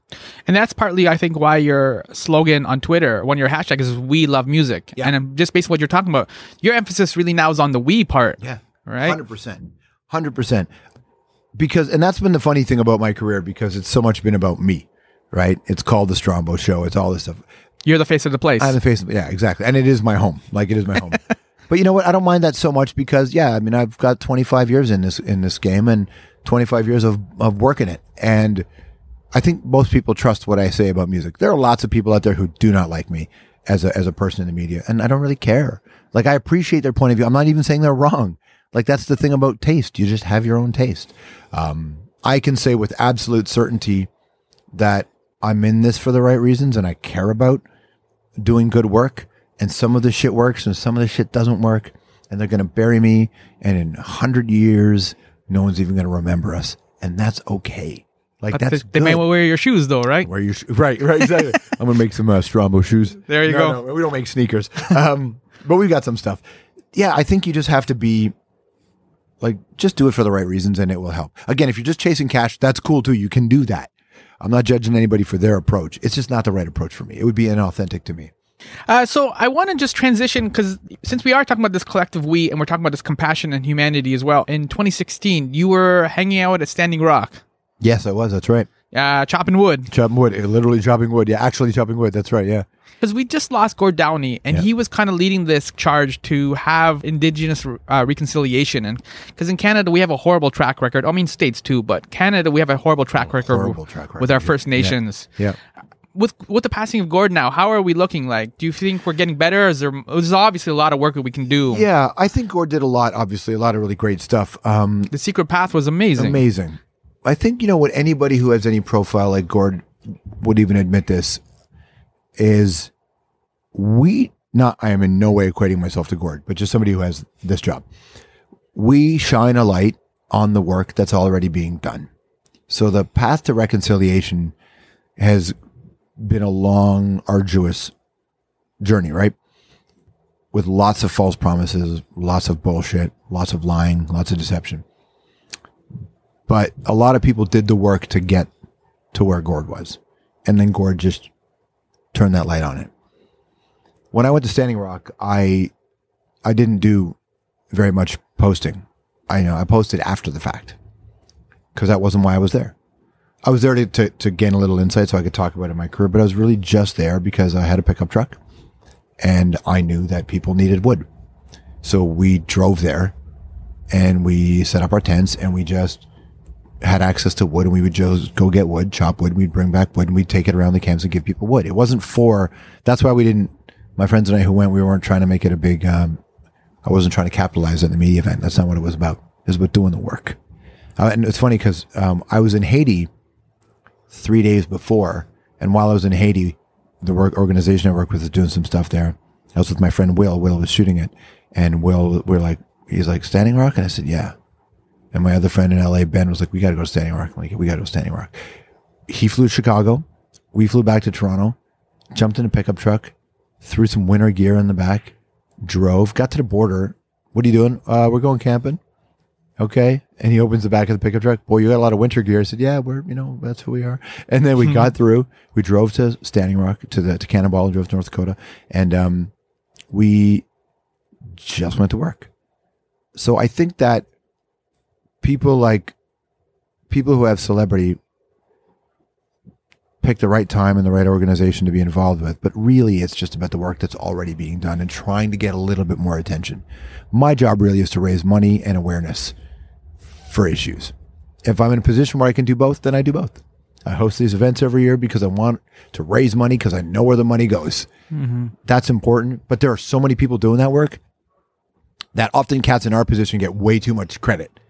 And that's partly, I think, why your slogan on Twitter, one of your hashtags is "We love music," Yeah. and just based on what you're talking about, your emphasis really now is on the "we" part. Yeah, right. Hundred percent. Hundred percent. Because and that's been the funny thing about my career because it's so much been about me. Right? It's called the Strombo show. It's all this stuff. You're the face of the place. I'm the face of yeah, exactly. And it is my home. Like it is my home. but you know what? I don't mind that so much because yeah, I mean I've got twenty five years in this in this game and twenty five years of, of working it. And I think most people trust what I say about music. There are lots of people out there who do not like me as a as a person in the media, and I don't really care. Like I appreciate their point of view. I'm not even saying they're wrong. Like that's the thing about taste. You just have your own taste. Um, I can say with absolute certainty that I'm in this for the right reasons, and I care about doing good work. And some of the shit works, and some of the shit doesn't work. And they're going to bury me, and in a hundred years, no one's even going to remember us, and that's okay. Like But that's they, they may well wear your shoes though, right? Where you sh- right, right, exactly. I'm gonna make some uh, Strombo shoes. There you No, go. no, we don't make sneakers, um, but we've got some stuff. Yeah, I think you just have to be like, just do it for the right reasons, and it will help. Again, if you're just chasing cash, that's cool too. You can do that. I'm not judging anybody for their approach. It's just not the right approach for me. It would be inauthentic to me. Uh, so I want to just transition because since we are talking about this collective we and we're talking about this compassion and humanity as well. In 2016, you were hanging out at Standing Rock, Yes, I was. That's right. Uh, chopping wood, Chopping wood, literally chopping wood. Yeah, actually chopping wood. That's right. Yeah. because we just lost Gord Downie, and Yeah. he was kind of leading this charge to have Indigenous uh, reconciliation. And because in Canada we have a horrible track record. I mean, states too, but Canada we have a horrible track record horrible track with our record, First yeah. Nations. Yeah. with with the passing of Gord now, how are we looking like? Do you think we're getting better? Is there there's obviously a lot of work that we can do. Yeah, I think Gord did a lot. Obviously, a lot of really great stuff. Um, The secret path was amazing. amazing. I think you know what anybody who has any profile like Gord would even admit this is we not I am in no way equating myself to Gord, but just somebody who has this job. We shine a light on the work that's already being done. So the path to reconciliation has been a long, arduous journey, right? With lots of false promises, lots of bullshit, lots of lying, lots of deception but a lot of people did the work to get to where Gord was. And then Gord just turned that light on it. When I went to Standing Rock, I I didn't do very much posting. I you know I posted after the fact because that wasn't why I was there. I was there to, to, to gain a little insight so I could talk about it in my career, but I was really just there because I had a pickup truck and I knew that people needed wood. So we drove there and we set up our tents and we just had access to wood and we would just go get wood, chop wood, we'd bring back wood and we'd take it around the camps and give people wood. It wasn't for, that's why we didn't, my friends and I who went, we weren't trying to make it a big, um, I wasn't trying to capitalize on the media event. That's not what it was about. It was about doing the work. Uh, and it's funny because um, I was in Haiti three days before. And while I was in Haiti, the work organization I work with is doing some stuff there. I was with my friend Will. Will was shooting it. And Will, we're like, he's like, Standing Rock? And I said, yeah. And my other friend in LA, Ben, was like, we got to go to Standing Rock. I'm like, we got to go to Standing Rock. He flew to Chicago. We flew back to Toronto, jumped in a pickup truck, threw some winter gear in the back, drove, got to the border. What are you doing? Uh, we're going camping. Okay. And he opens the back of the pickup truck. Boy, you got a lot of winter gear. I said, yeah, we're, you know, that's who we are. And then we got through, we drove to Standing Rock, to the, to Cannonball and drove to North Dakota. And, um, we just went to work. So I think that people like people who have celebrity pick the right time and the right organization to be involved with, but really it's just about the work that's already being done and trying to get a little bit more attention. My job really is to raise money and awareness for issues. If I'm in a position where I can do both, then I do both. I host these events every year because I want to raise money because I know where the money goes. Mm-hmm. That's important. But there are so many people doing that work that often cats in our position get way too much credit.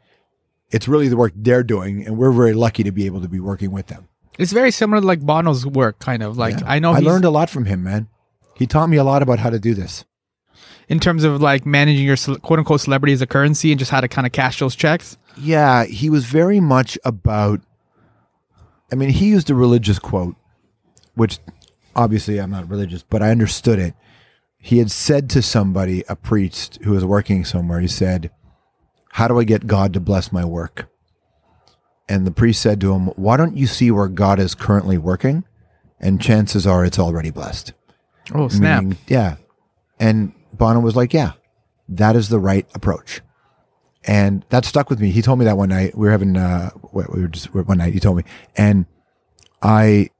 It's really the work they're doing, and we're very lucky to be able to be working with them. It's very similar to like Bono's work, kind of like Yeah. I know I learned a lot from him, man. He taught me a lot about how to do this. in terms of like managing your quote unquote celebrity as a currency and just how to kind of cash those checks. Yeah, he was very much about. I mean, he used a religious quote, which obviously I'm not religious, but I understood it. He had said to somebody, a priest who was working somewhere, he said, How do I get God to bless my work? And the priest said to him, Why don't you see where God is currently working? And chances are it's already blessed. Oh snap! Meaning- yeah. And Bono was like, yeah, that is the right approach. And that stuck with me. He told me that one night. We were having, uh, we we were just, one night he told me. And I,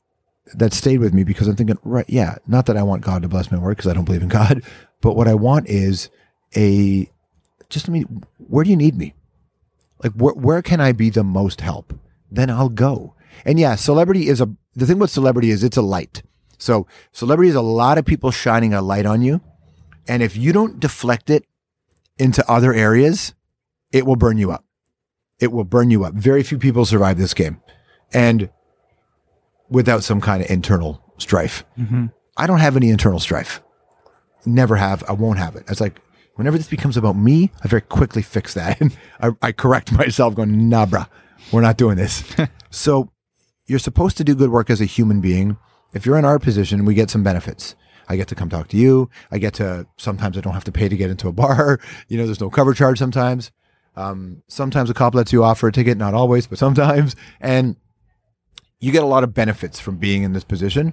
that stayed with me because I'm thinking, right, yeah, not that I want God to bless my work because I don't believe in God, but what I want is a, just, I mean, where do you need me? Like, where, where can I be the most help? Then I'll go. And yeah, celebrity is a, the thing with celebrity is it's a light. So celebrity is a lot of people shining a light on you. And if you don't deflect it into other areas, it will burn you up. It will burn you up. Very few people survive this game. And without some kind of internal strife. Mm-hmm. I don't have any internal strife. Never have. I won't have it. It's like whenever this becomes about me, I very quickly fix that. And I, I correct myself going, nah, bruh, we're not doing this. so you're supposed to do good work as a human being. If you're in our position, we get some benefits. I get to come talk to you. I get to, sometimes I don't have to pay to get into a bar. You know, there's no cover charge sometimes. Um, sometimes a cop lets you off for a ticket, not always, but sometimes. And you get a lot of benefits from being in this position.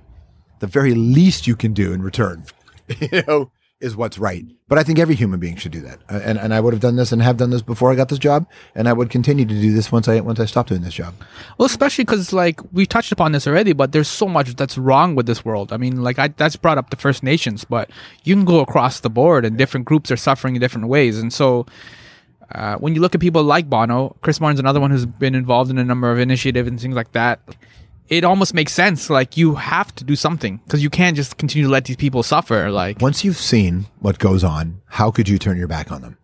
The very least you can do in return you know, is what's right. But I think every human being should do that. Uh, And and I would have done this and have done this before I got this job, and I would continue to do this once I once I stopped doing this job. Well, especially because like we touched upon this already, but there's so much that's wrong with this world. I mean, like I that's brought up the First Nations, but you can go across the board, and different groups are suffering in different ways. And so, uh, when you look at people like Bono, Chris Martin's another one who's been involved in a number of initiatives and things like that. It almost makes sense. Like you have to do something because you can't just continue to let these people suffer. Like Once you've seen what goes on, how could you turn your back on them?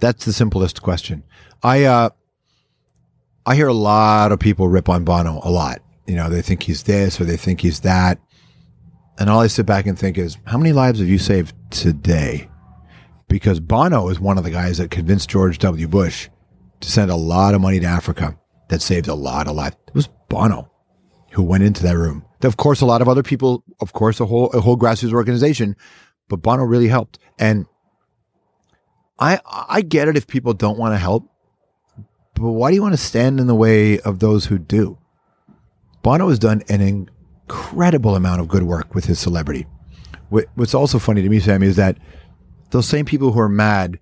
That's the simplest question. I uh I hear a lot of people rip on Bono a lot. You know, they think he's this or they think he's that. And all I sit back and think is, how many lives have you saved today? Because Bono is one of the guys that convinced George W. Bush to send a lot of money to Africa that saved a lot of lives. It was Bono who went into that room. Of course, a lot of other people, of course, a whole a whole grassroots organization, but Bono really helped. And I I get it if people don't want to help, but why do you want to stand in the way of those who do? Bono has done an incredible amount of good work with his celebrity. What's also funny to me, Sammy, is that those same people who are mad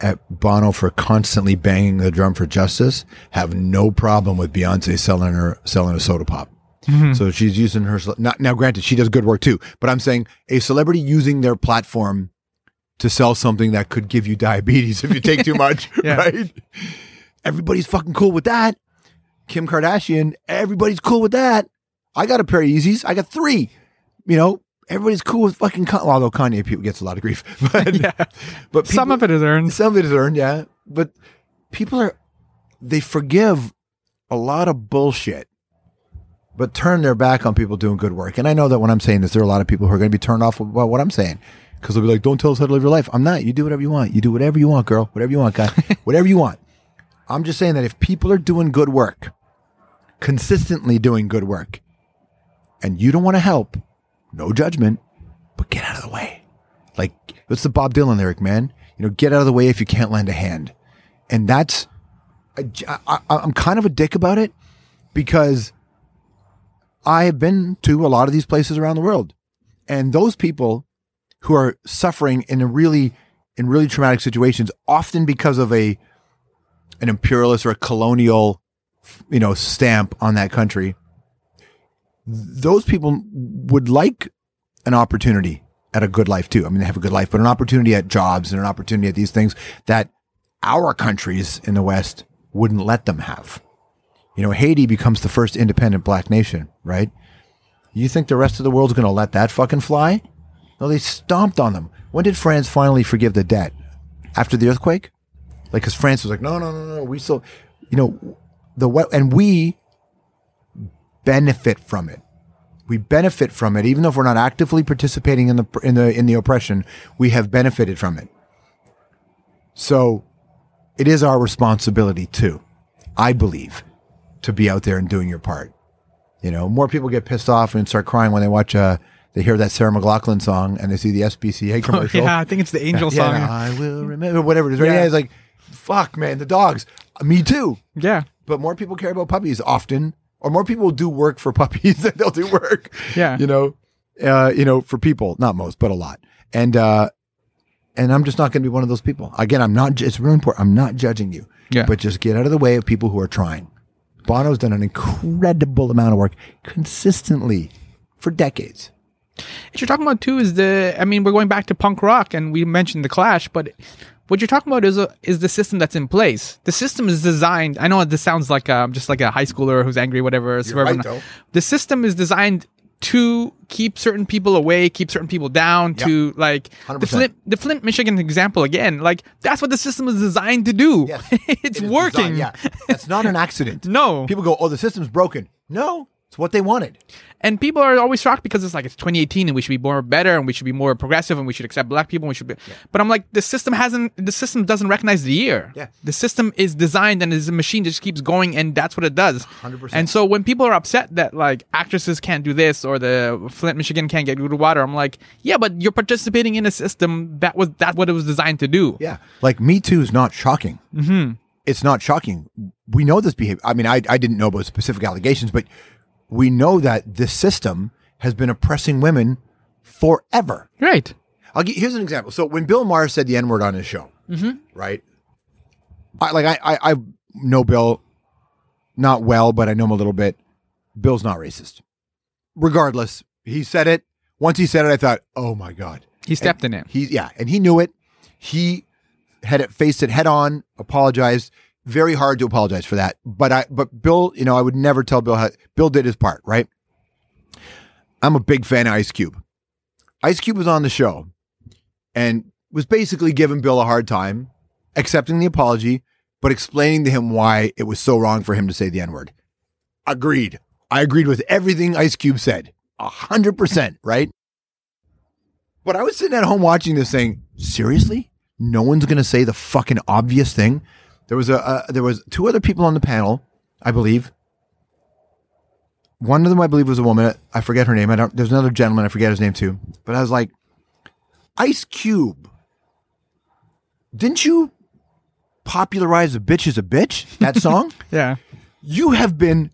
at Bono for constantly banging the drum for justice have no problem with Beyonce selling her selling a soda pop. Mm-hmm. So she's using her not, now. Granted, she does good work too, but I'm saying a celebrity using their platform to sell something that could give you diabetes if you take too much, Yeah. right? Everybody's fucking cool with that. Kim Kardashian, everybody's cool with that. I got a pair of Yeezys. I got three. You know, everybody's cool with fucking Kanye. Although Kanye people gets a lot of grief, but yeah. but some of it is earned. some of it is earned, yeah. But people are they forgive a lot of bullshit, but turn their back on people doing good work. And I know that when I'm saying this, there are a lot of people who are going to be turned off about what I'm saying because they'll be like, "Don't tell us how to live your life." I'm not. You do whatever you want. You do whatever you want, girl. Whatever you want, guy. whatever you want. I'm just saying that if people are doing good work, consistently doing good work, and you don't want to help, no judgment, but get out of the way. Like, what's the Bob Dylan lyric, man? You know, get out of the way if you can't lend a hand. And that's, I, I, I'm kind of a dick about it because I have been to a lot of these places around the world. And those people who are suffering in a really, in really traumatic situations, often because of a, an imperialist or a colonial, you know, stamp on that country, those people would like an opportunity at a good life too. I mean, they have a good life, but an opportunity at jobs and an opportunity at these things that our countries in the West wouldn't let them have. You know, Haiti becomes the first independent black nation, right? You think the rest of the world's going to let that fucking fly? No, they stomped on them. When did France finally forgive the debt? After the earthquake? Like, because France was like, no, no, no, no, we still, you know, the what, and we benefit from it. We benefit from it, even though if we're not actively participating in the in the in the oppression. We have benefited from it. So, it is our responsibility too, I believe, to be out there and doing your part. You know, more people get pissed off and start crying when they watch uh they hear that Sarah McLachlan song and they see the SPCA commercial. yeah, I think it's the Angel Yeah, song. no, I will remember whatever it is. Right? Yeah. Yeah, it's like, fuck, man, the dogs. Me too yeah. but more people care about puppies often, or more people do work for puppies than they'll do work. Yeah. you know, uh, you know, for people, not most, but a lot. And uh, and I'm just not going to be one of those people. Again, I'm not. It's really important. I'm not judging you. Yeah. but just get out of the way of people who are trying. Bono's done an incredible amount of work consistently for decades. What you're talking about too is the. I mean, we're going back to punk rock, and we mentioned the Clash, but what you're talking about is a, is the system that's in place. The system is designed. I know this sounds like um, just like a high schooler who's angry, whatever. Right. The system is designed to keep certain people away, keep certain people down. To like the 100%. Flint, the Flint, Michigan example again. Like that's what the system is designed to do. Yes. it's It working. designed- yeah, that's not an accident. No. people go, "Oh, the system's broken." No, it's what they wanted. And people are always shocked because it's like it's 2018 and we should be more better and we should be more progressive and we should accept black people and we should be. But I'm like, the system hasn't. The system doesn't recognize the year. Yeah. The system is designed and is a machine that just keeps going and that's what it does. 100%. And so when people are upset that like actresses can't do this or the Flint, Michigan can't get good water, I'm like, yeah, but you're participating in a system that was that's what it was designed to do. Yeah. Like Me Too is not shocking. Mm-hmm. It's not shocking. We know this behavior. I mean, I, I didn't know about specific allegations, but we know that this system has been oppressing women forever. Right. I'll give, here's an example. So when Bill Maher said the N word on his show, mm-hmm. right? I like I, I I know Bill not well, but I know him a little bit. Bill's not racist. Regardless, he said it. Once he said it, I thought, oh my god, He stepped in it. he yeah, and he knew it. He had it faced it head on, apologized. Very hard to apologize for that. But I but Bill, you know, I would never tell Bill how Bill did his part, right? I'm a big fan of Ice Cube. Ice Cube was on the show and was basically giving Bill a hard time, accepting the apology, but explaining to him why it was so wrong for him to say the N-word. Agreed. I agreed with everything Ice Cube said. A hundred percent, right? But I was sitting at home watching this thing. Seriously? No one's gonna say the fucking obvious thing. There was a uh, there was two other people on the panel, I believe. One of them, I believe, was a woman. I forget her name. I don't. There's another gentleman. I forget his name too. But I was like, Ice Cube. Didn't you popularize "A Bitch Is a Bitch"? That song. Yeah. you have been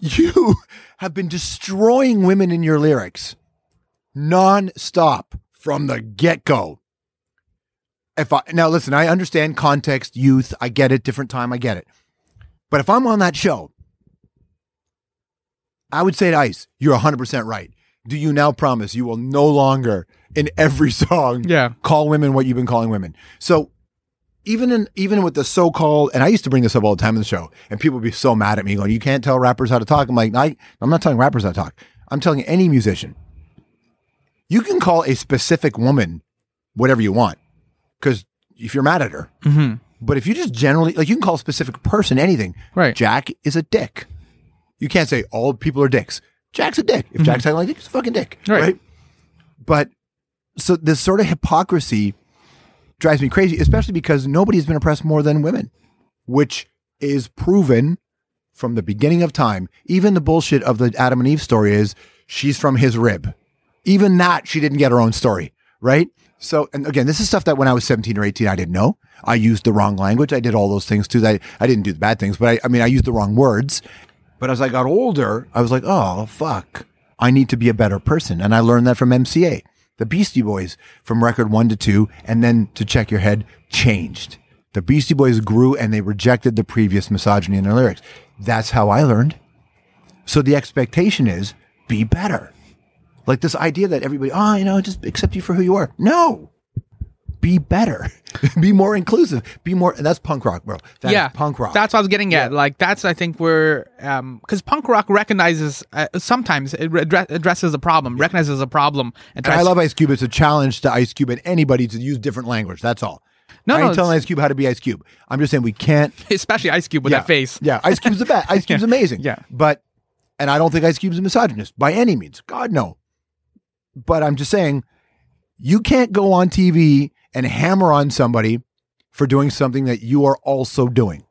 you have been destroying women in your lyrics non-stop from the get-go if i now listen i understand context youth i get it different time i get it but if i'm on that show i would say to ice you're 100% right do you now promise you will no longer in every song Yeah. call women what you've been calling women so even in even with the so-called and I used to bring this up all the time in the show, and people would be so mad at me going, "You can't tell rappers how to talk." I'm like, I, I'm not telling rappers how to talk. I'm telling any musician. You can call a specific woman whatever you want, because if you're mad at her. Mm-hmm. But if you just generally like, you can call a specific person anything. Right. Jack is a dick. You can't say all people are dicks. Jack's a dick. If Jack's acting like a dick, he's a fucking dick. Right. right? But so this sort of hypocrisy drives me crazy, especially because nobody's been oppressed more than women, which is proven from the beginning of time. Even the bullshit of the Adam and Eve story is she's from his rib. Even that, she didn't get her own story, right? So, and again, this is stuff that when I was 17 or 18, I didn't know. I used the wrong language. I did all those things too. That I didn't do the bad things, but I, I mean, I used the wrong words. But as I got older, I was like, oh, fuck. I need to be a better person. And I learned that from MCA. The Beastie Boys from record one to two, and then to check your head, changed. The Beastie Boys grew and they rejected the previous misogyny in their lyrics. That's how I learned. So the expectation is be better. Like this idea that everybody, oh, you know, just accept you for who you are. No. Be better. be more inclusive. Be more, and that's punk rock, bro. That's yeah, punk rock. That's what I was getting at. Like that's I think where um because punk rock recognizes uh, sometimes it addre- addresses a problem, recognizes a problem, and And I love Ice Cube. It's a challenge to Ice Cube and anybody to use different language. That's all. No, I no, ain't telling Ice Cube how to be Ice Cube. I'm just saying we can't. especially Ice Cube with yeah, that face. Yeah, Ice Cube's the best. Ice Cube's amazing. Yeah. But, and I don't think Ice Cube's a misogynist by any means. God, no. But I'm just saying, you can't go on TV and hammer on somebody for doing something that you are also doing.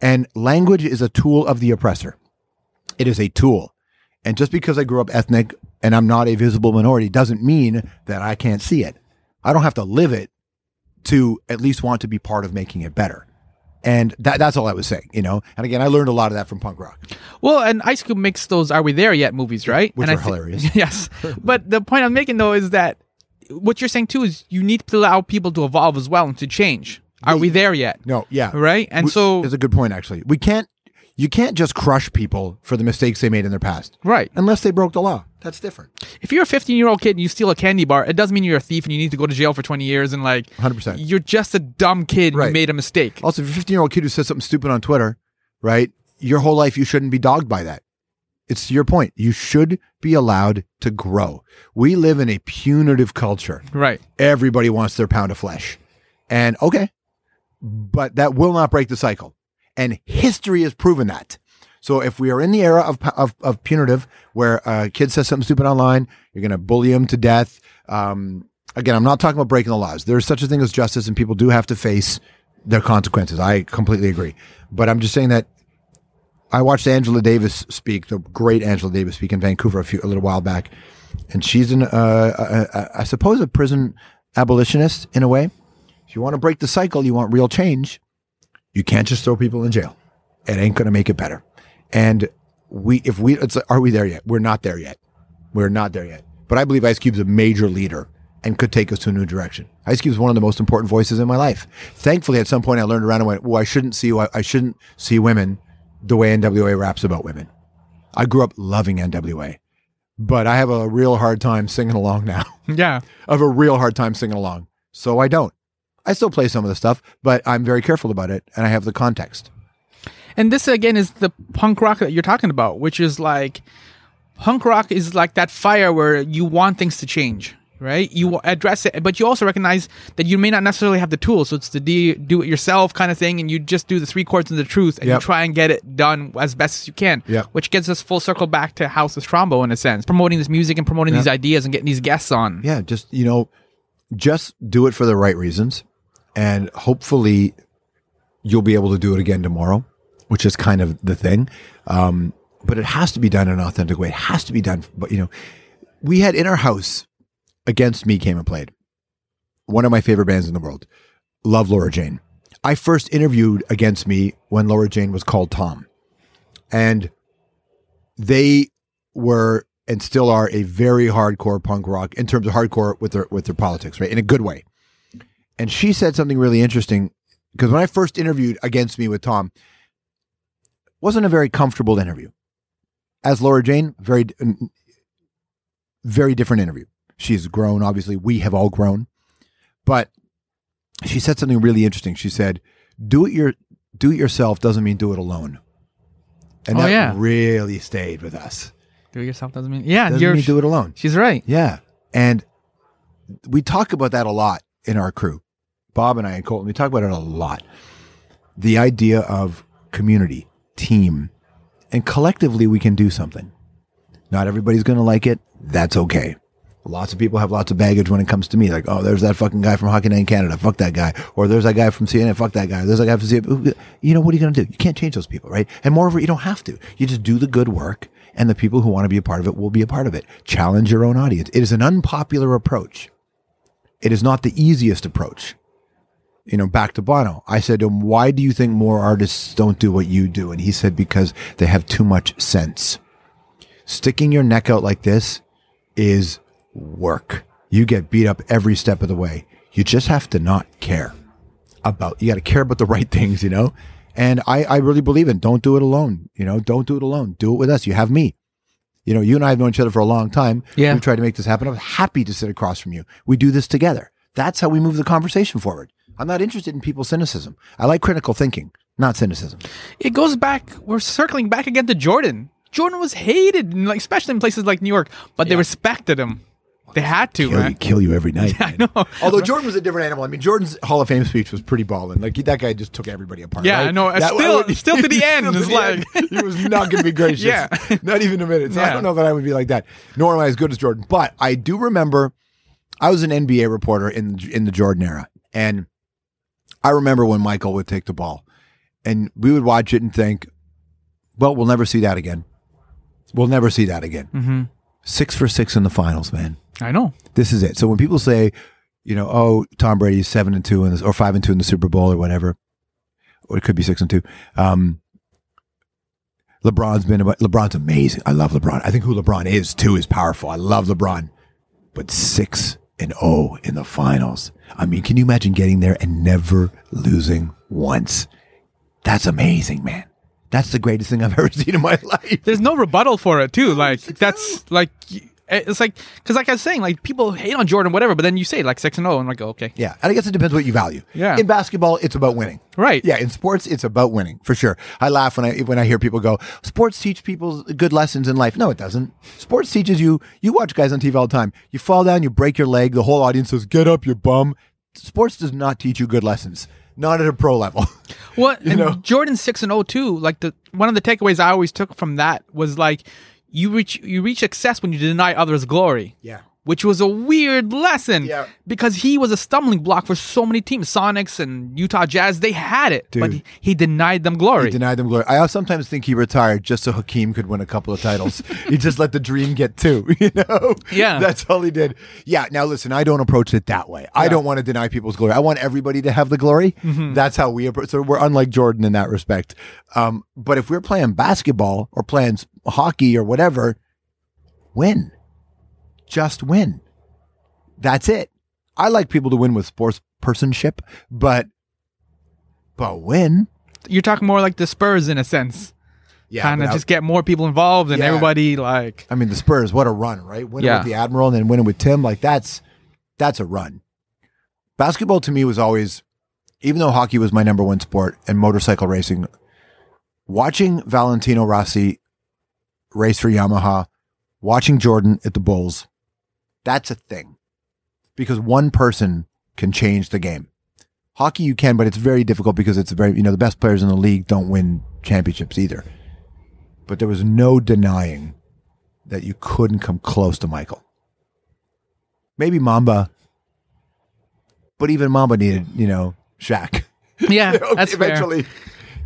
And language is a tool of the oppressor. It is a tool. And just because I grew up ethnic and I'm not a visible minority doesn't mean that I can't see it. I don't have to live it to at least want to be part of making it better. And that, that's all I was saying, you know? And again, I learned a lot of that from punk rock. Well, and Ice Cube makes those "Are We There Yet" movies, right? Which and are I thi- hilarious. yes, but the point I'm making though is that what you're saying too is you need to allow people to evolve as well and to change. Are we there yet? No, yeah. Right, and We- so It's a good point, actually. We can't, you can't just crush people for the mistakes they made in their past. right. Unless they broke the law. That's different. If you're a 15 year old kid and you steal a candy bar, it doesn't mean you're a thief and you need to go to jail for 20 years and like 100%. You're just a dumb kid. Right. You made a mistake. Also, if you're a 15 year old kid who says something stupid on Twitter, right? Your whole life, you shouldn't be dogged by that. It's your point. You should be allowed to grow. We live in a punitive culture. Right. Everybody wants their pound of flesh. And okay, but that will not break the cycle. And history has proven that. So if we are in the era of, of, of punitive, where a kid says something stupid online, you're going to bully him to death. Um, again, I'm not talking about breaking the laws. There's such a thing as justice, and people do have to face their consequences. I completely agree. But I'm just saying that I watched Angela Davis speak, the great Angela Davis speak in Vancouver a few a little while back, and she's an uh, a, a, I suppose a prison abolitionist in a way. If you want to break the cycle, you want real change. You can't just throw people in jail. It ain't going to make it better. And we, if we, it's, like, are we there yet? We're not there yet. We're not there yet. But I believe Ice Cube's a major leader and could take us to a new direction. Ice Cube is one of the most important voices in my life. Thankfully, at some point, I learned around and went, "Well, I shouldn't see I shouldn't see women the way NWA raps about women." I grew up loving NWA, but I have a real hard time singing along now. Yeah. I have a real hard time singing along, so I don't. I still play some of the stuff, but I'm very careful about it, and I have the context. And this again is the punk rock that you're talking about, which is like punk rock is like that fire where you want things to change, right? You address it, but you also recognize that you may not necessarily have the tools. So it's the do, do it yourself kind of thing, and you just do the three chords and the truth, and Yep. you try and get it done as best as you can. Yep. Which gets us full circle back to House of Strombo in a sense, promoting this music and promoting these ideas and getting these guests on. Yeah, just you know, just do it for the right reasons, and hopefully, you'll be able to do it again tomorrow, which is kind of the thing. Um, but it has to be done in an authentic way. It has to be done. But you know, we had in our house, Against Me came and played. One of my favorite bands in the world. Love Laura Jane. I first interviewed Against Me when Laura Jane was called Tom, and they were and still are a very hardcore punk rock in terms of hardcore with their with their politics, right? In a good way. And she said something really interesting because when I first interviewed against me with Tom, wasn't a very comfortable interview. As Laura Jane, very very different interview. She's grown, obviously. We have all grown. But she said something really interesting. She said, "Do it your do it yourself doesn't mean do it alone." And Oh, that yeah. really stayed with us. Do it yourself doesn't mean yeah. Doesn't mean do it alone. She's right. Yeah. And we talk about that a lot in our crew. Bob and I and Colton, we talk about it a lot. The idea of community, team, and collectively we can do something. Not everybody's going to like it. That's okay. Lots of people have lots of baggage when it comes to me. Like, oh, there's that fucking guy from Hockey Night in Canada. Fuck that guy. Or there's that guy from CNN. Fuck that guy. There's that guy from CNN. You know, what are you going to do? You can't change those people, right? And moreover, you don't have to. You just do the good work and the people who want to be a part of it will be a part of it. Challenge your own audience. It is an unpopular approach. It is not the easiest approach. You know, back to Bono. I said to him, why do you think more artists don't do what you do? And he said, because they have too much sense. Sticking your neck out like this is work. You get beat up every step of the way. You just have to not care about, you got to care about the right things, you know? And I, I really believe in don't do it alone. You know, don't do it alone. Do it with us. You have me. You know, you and I have known each other for a long time. Yeah. We've tried to make this happen. I'm happy to sit across from you. We do this together. That's how we move the conversation forward. I'm not interested in people's cynicism. I like critical thinking, not cynicism. it goes back. We're circling back again to Jordan. Jordan was hated, in, like especially in places like New York, but they respected him. They had to, Kill you, kill you every night. I know. Although Jordan was a different animal. I mean, Jordan's Hall of Fame speech was pretty balling. Like that guy just took everybody apart. Yeah, right? I know. That- Still- still to the end, Still to it's the like- end. he was not going to be gracious. Yeah. not even a minute. So I don't know that I would be like that. Nor am I as good as Jordan. But I do remember I was an NBA reporter in in the Jordan era, and I remember when Michael would take the ball, and we would watch it and think, "Well, we'll never see that again. We'll never see that again." Mm-hmm. Six for six in the finals, man I know. this is it. So when people say, you know, oh, Tom Brady's seven and two in this, or five and two in the Super Bowl or whatever, or it could be six and two. Um, LeBron's been LeBron's amazing. I love LeBron. I think who LeBron is too is powerful. I love LeBron, but six and oh in the finals. I mean, can you imagine getting there and never losing once? That's amazing, man. That's the greatest thing I've ever seen in my life. There's no rebuttal for it too. Like that's like Eh, it's like because like I was saying, like people hate on Jordan, whatever, but then you say like six and oh, zero, and like okay, Yeah, and I guess it depends what you value. Yeah. In basketball, it's about winning. Right. Yeah. In sports, it's about winning for sure. I laugh when I when I hear people go, "Sports teach people good lessons in life." No, it doesn't. Sports teaches you. You watch guys on TV all the time. You fall down, you break your leg. The whole audience says, "Get up, you bum." Sports does not teach you good lessons. Not at a pro level. What and know? Jordan six and zero too. Like the one of the takeaways I always took from that was like you reach you reach success when you deny others glory. Yeah. Which was a weird lesson Yeah. because he was a stumbling block for so many teams. Sonics and Utah Jazz, they had it, but he, he denied them glory. He denied them glory. I sometimes think he retired just so Hakeem could win a couple of titles. he just let the dream get two, you know? Yeah. That's all he did. Yeah. Now, listen, I don't approach it that way. I don't want to deny people's glory. I want everybody to have the glory. That's how we approach. So we're unlike Jordan in that respect. Um, but if we're playing basketball or playing hockey or whatever, win. Just win. That's it. I like people to win with sports personship, but but win. You're talking more like the Spurs in a sense. Yeah, kind of just get more people involved and Yeah. everybody like I mean, the Spurs, what a run, right? Winning Yeah. with the Admiral and then winning with Tim, like that's that's a run. Basketball to me was always, even though hockey was my number one sport and motorcycle racing, watching Valentino Rossi race for Yamaha, watching Jordan at the Bulls, that's a thing, because one person can change the game. Hockey you can, but it's very difficult because it's very you know the best players in the league don't win championships either. But there was no denying that you couldn't come close to Michael. Maybe Mamba, but even Mamba needed, you know, Shaq. yeah, that's fair.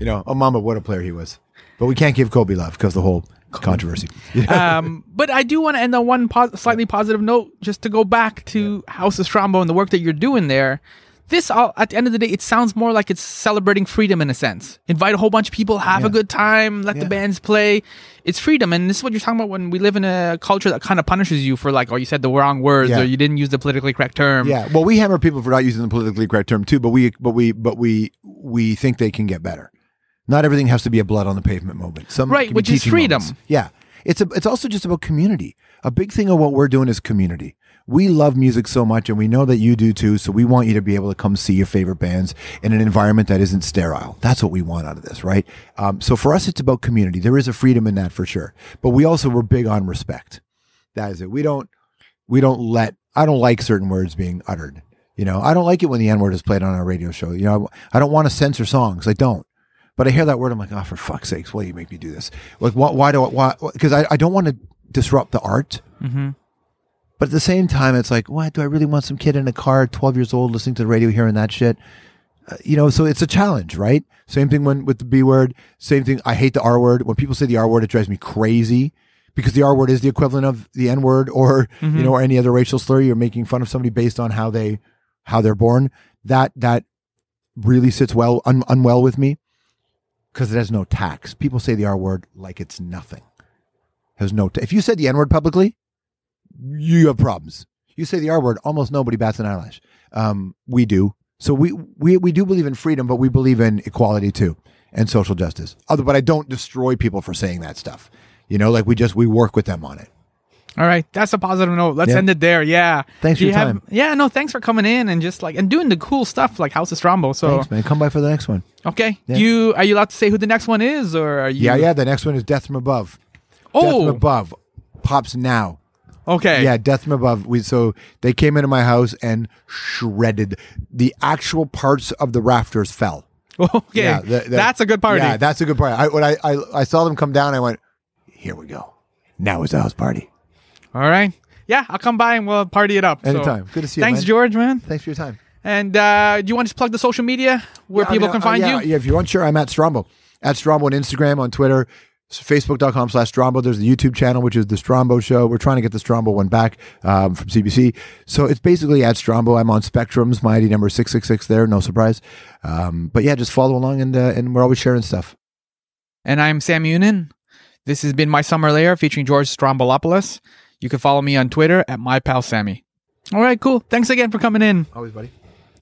You know, oh, Mamba, what a player he was. But we can't give Kobe love because the whole controversy. um, but I do want to end on one pos- slightly positive note, just to go back to House of Strombo and the work that you're doing there. This, all, at the end of the day, it sounds more like it's celebrating freedom in a sense. Invite a whole bunch of people, have a good time, let the bands play. It's freedom, and this is what you're talking about when we live in a culture that kind of punishes you for like, oh, you said the wrong words Yeah. or you didn't use the politically correct term. Yeah, well, we hammer people for not using the politically correct term too, but we, but we, but we, we think they can get better. Not everything has to be a blood on the pavement moment. Some Right, which is freedom. moments. Yeah, it's a, it's also just about community. A big thing of what we're doing is community. We love music so much, and we know that you do too. So we want you to be able to come see your favorite bands in an environment that isn't sterile. That's what we want out of this, right? Um, so for us, it's about community. There is a freedom in that for sure, but we also we're big on respect. That is it. We don't we don't let I don't like certain words being uttered. You know, I don't like it when the N word is played on our radio show. You know, I don't want to censor songs. I don't. But I hear that word, I'm like, oh, for fuck's sakes, why do you make me do this? Like, why, why do I, why? Because I, I don't want to disrupt the art. Mhm. But at the same time, it's like, what? Do I really want some kid in a car, 12 years old, listening to the radio, hearing that shit? Uh, you know, so it's a challenge, right? Same thing when with the B word. Same thing. I hate the R word. When people say the R word, it drives me crazy because the R word is the equivalent of the N word or you know or any other racial slur. You're making fun of somebody based on how they how they're born. That that really sits well un, unwell with me because it has no tax. People say the R word like it's nothing. Has no. Ta- if you said the N word publicly, you have problems. You say the R word, almost nobody bats an eyelash. Um, we do. So we, we we do believe in freedom, but we believe in equality too and social justice. Other, but I don't destroy people for saying that stuff. You know, like we just we work with them on it. All right, that's a positive note. Let's end it there. Yeah. Thanks Do for you your have- time. Yeah, no, thanks for coming in and just like and doing the cool stuff like House of Strombo. So Thanks, man. Come by for the next one. okay, Yeah. You are you allowed to say who the next one is or are you? Yeah, yeah. The next one is Death from Above. Oh, Death from Oh, Above pops now. okay. Yeah, Death from Above. We so they came into my house and shredded the actual parts of the rafters fell. Okay, Yeah, the- the- that's a good party. Yeah, that's a good party. I when I, I I saw them come down, I went, "Here we go. Now is the house party." All right. Yeah, I'll come by and we'll party it up. So, Anytime. Good to see you, Thanks, man. George, man. Thanks for your time. And uh, do you want to just plug the social media where Yeah, I people mean, can uh, find yeah, you? Yeah, if you want, sure. I'm at Strombo. At Strombo on Instagram, on Twitter, s- Facebook.com slash Strombo. There's the YouTube channel, which is the Strombo Show. We're trying to get the Strombo one back um, from CBC. So it's basically at Strombo. I'm on Spectrums. My ID number is 666 there. No surprise. Um, but yeah, just follow along and, uh, and we're always sharing stuff. And I'm Sam Younan. This has been My Summer Lair featuring George Stroumboulopoulos. You can follow me on Twitter at my pal Sammy. All right, cool. Thanks again for coming in. Always, buddy.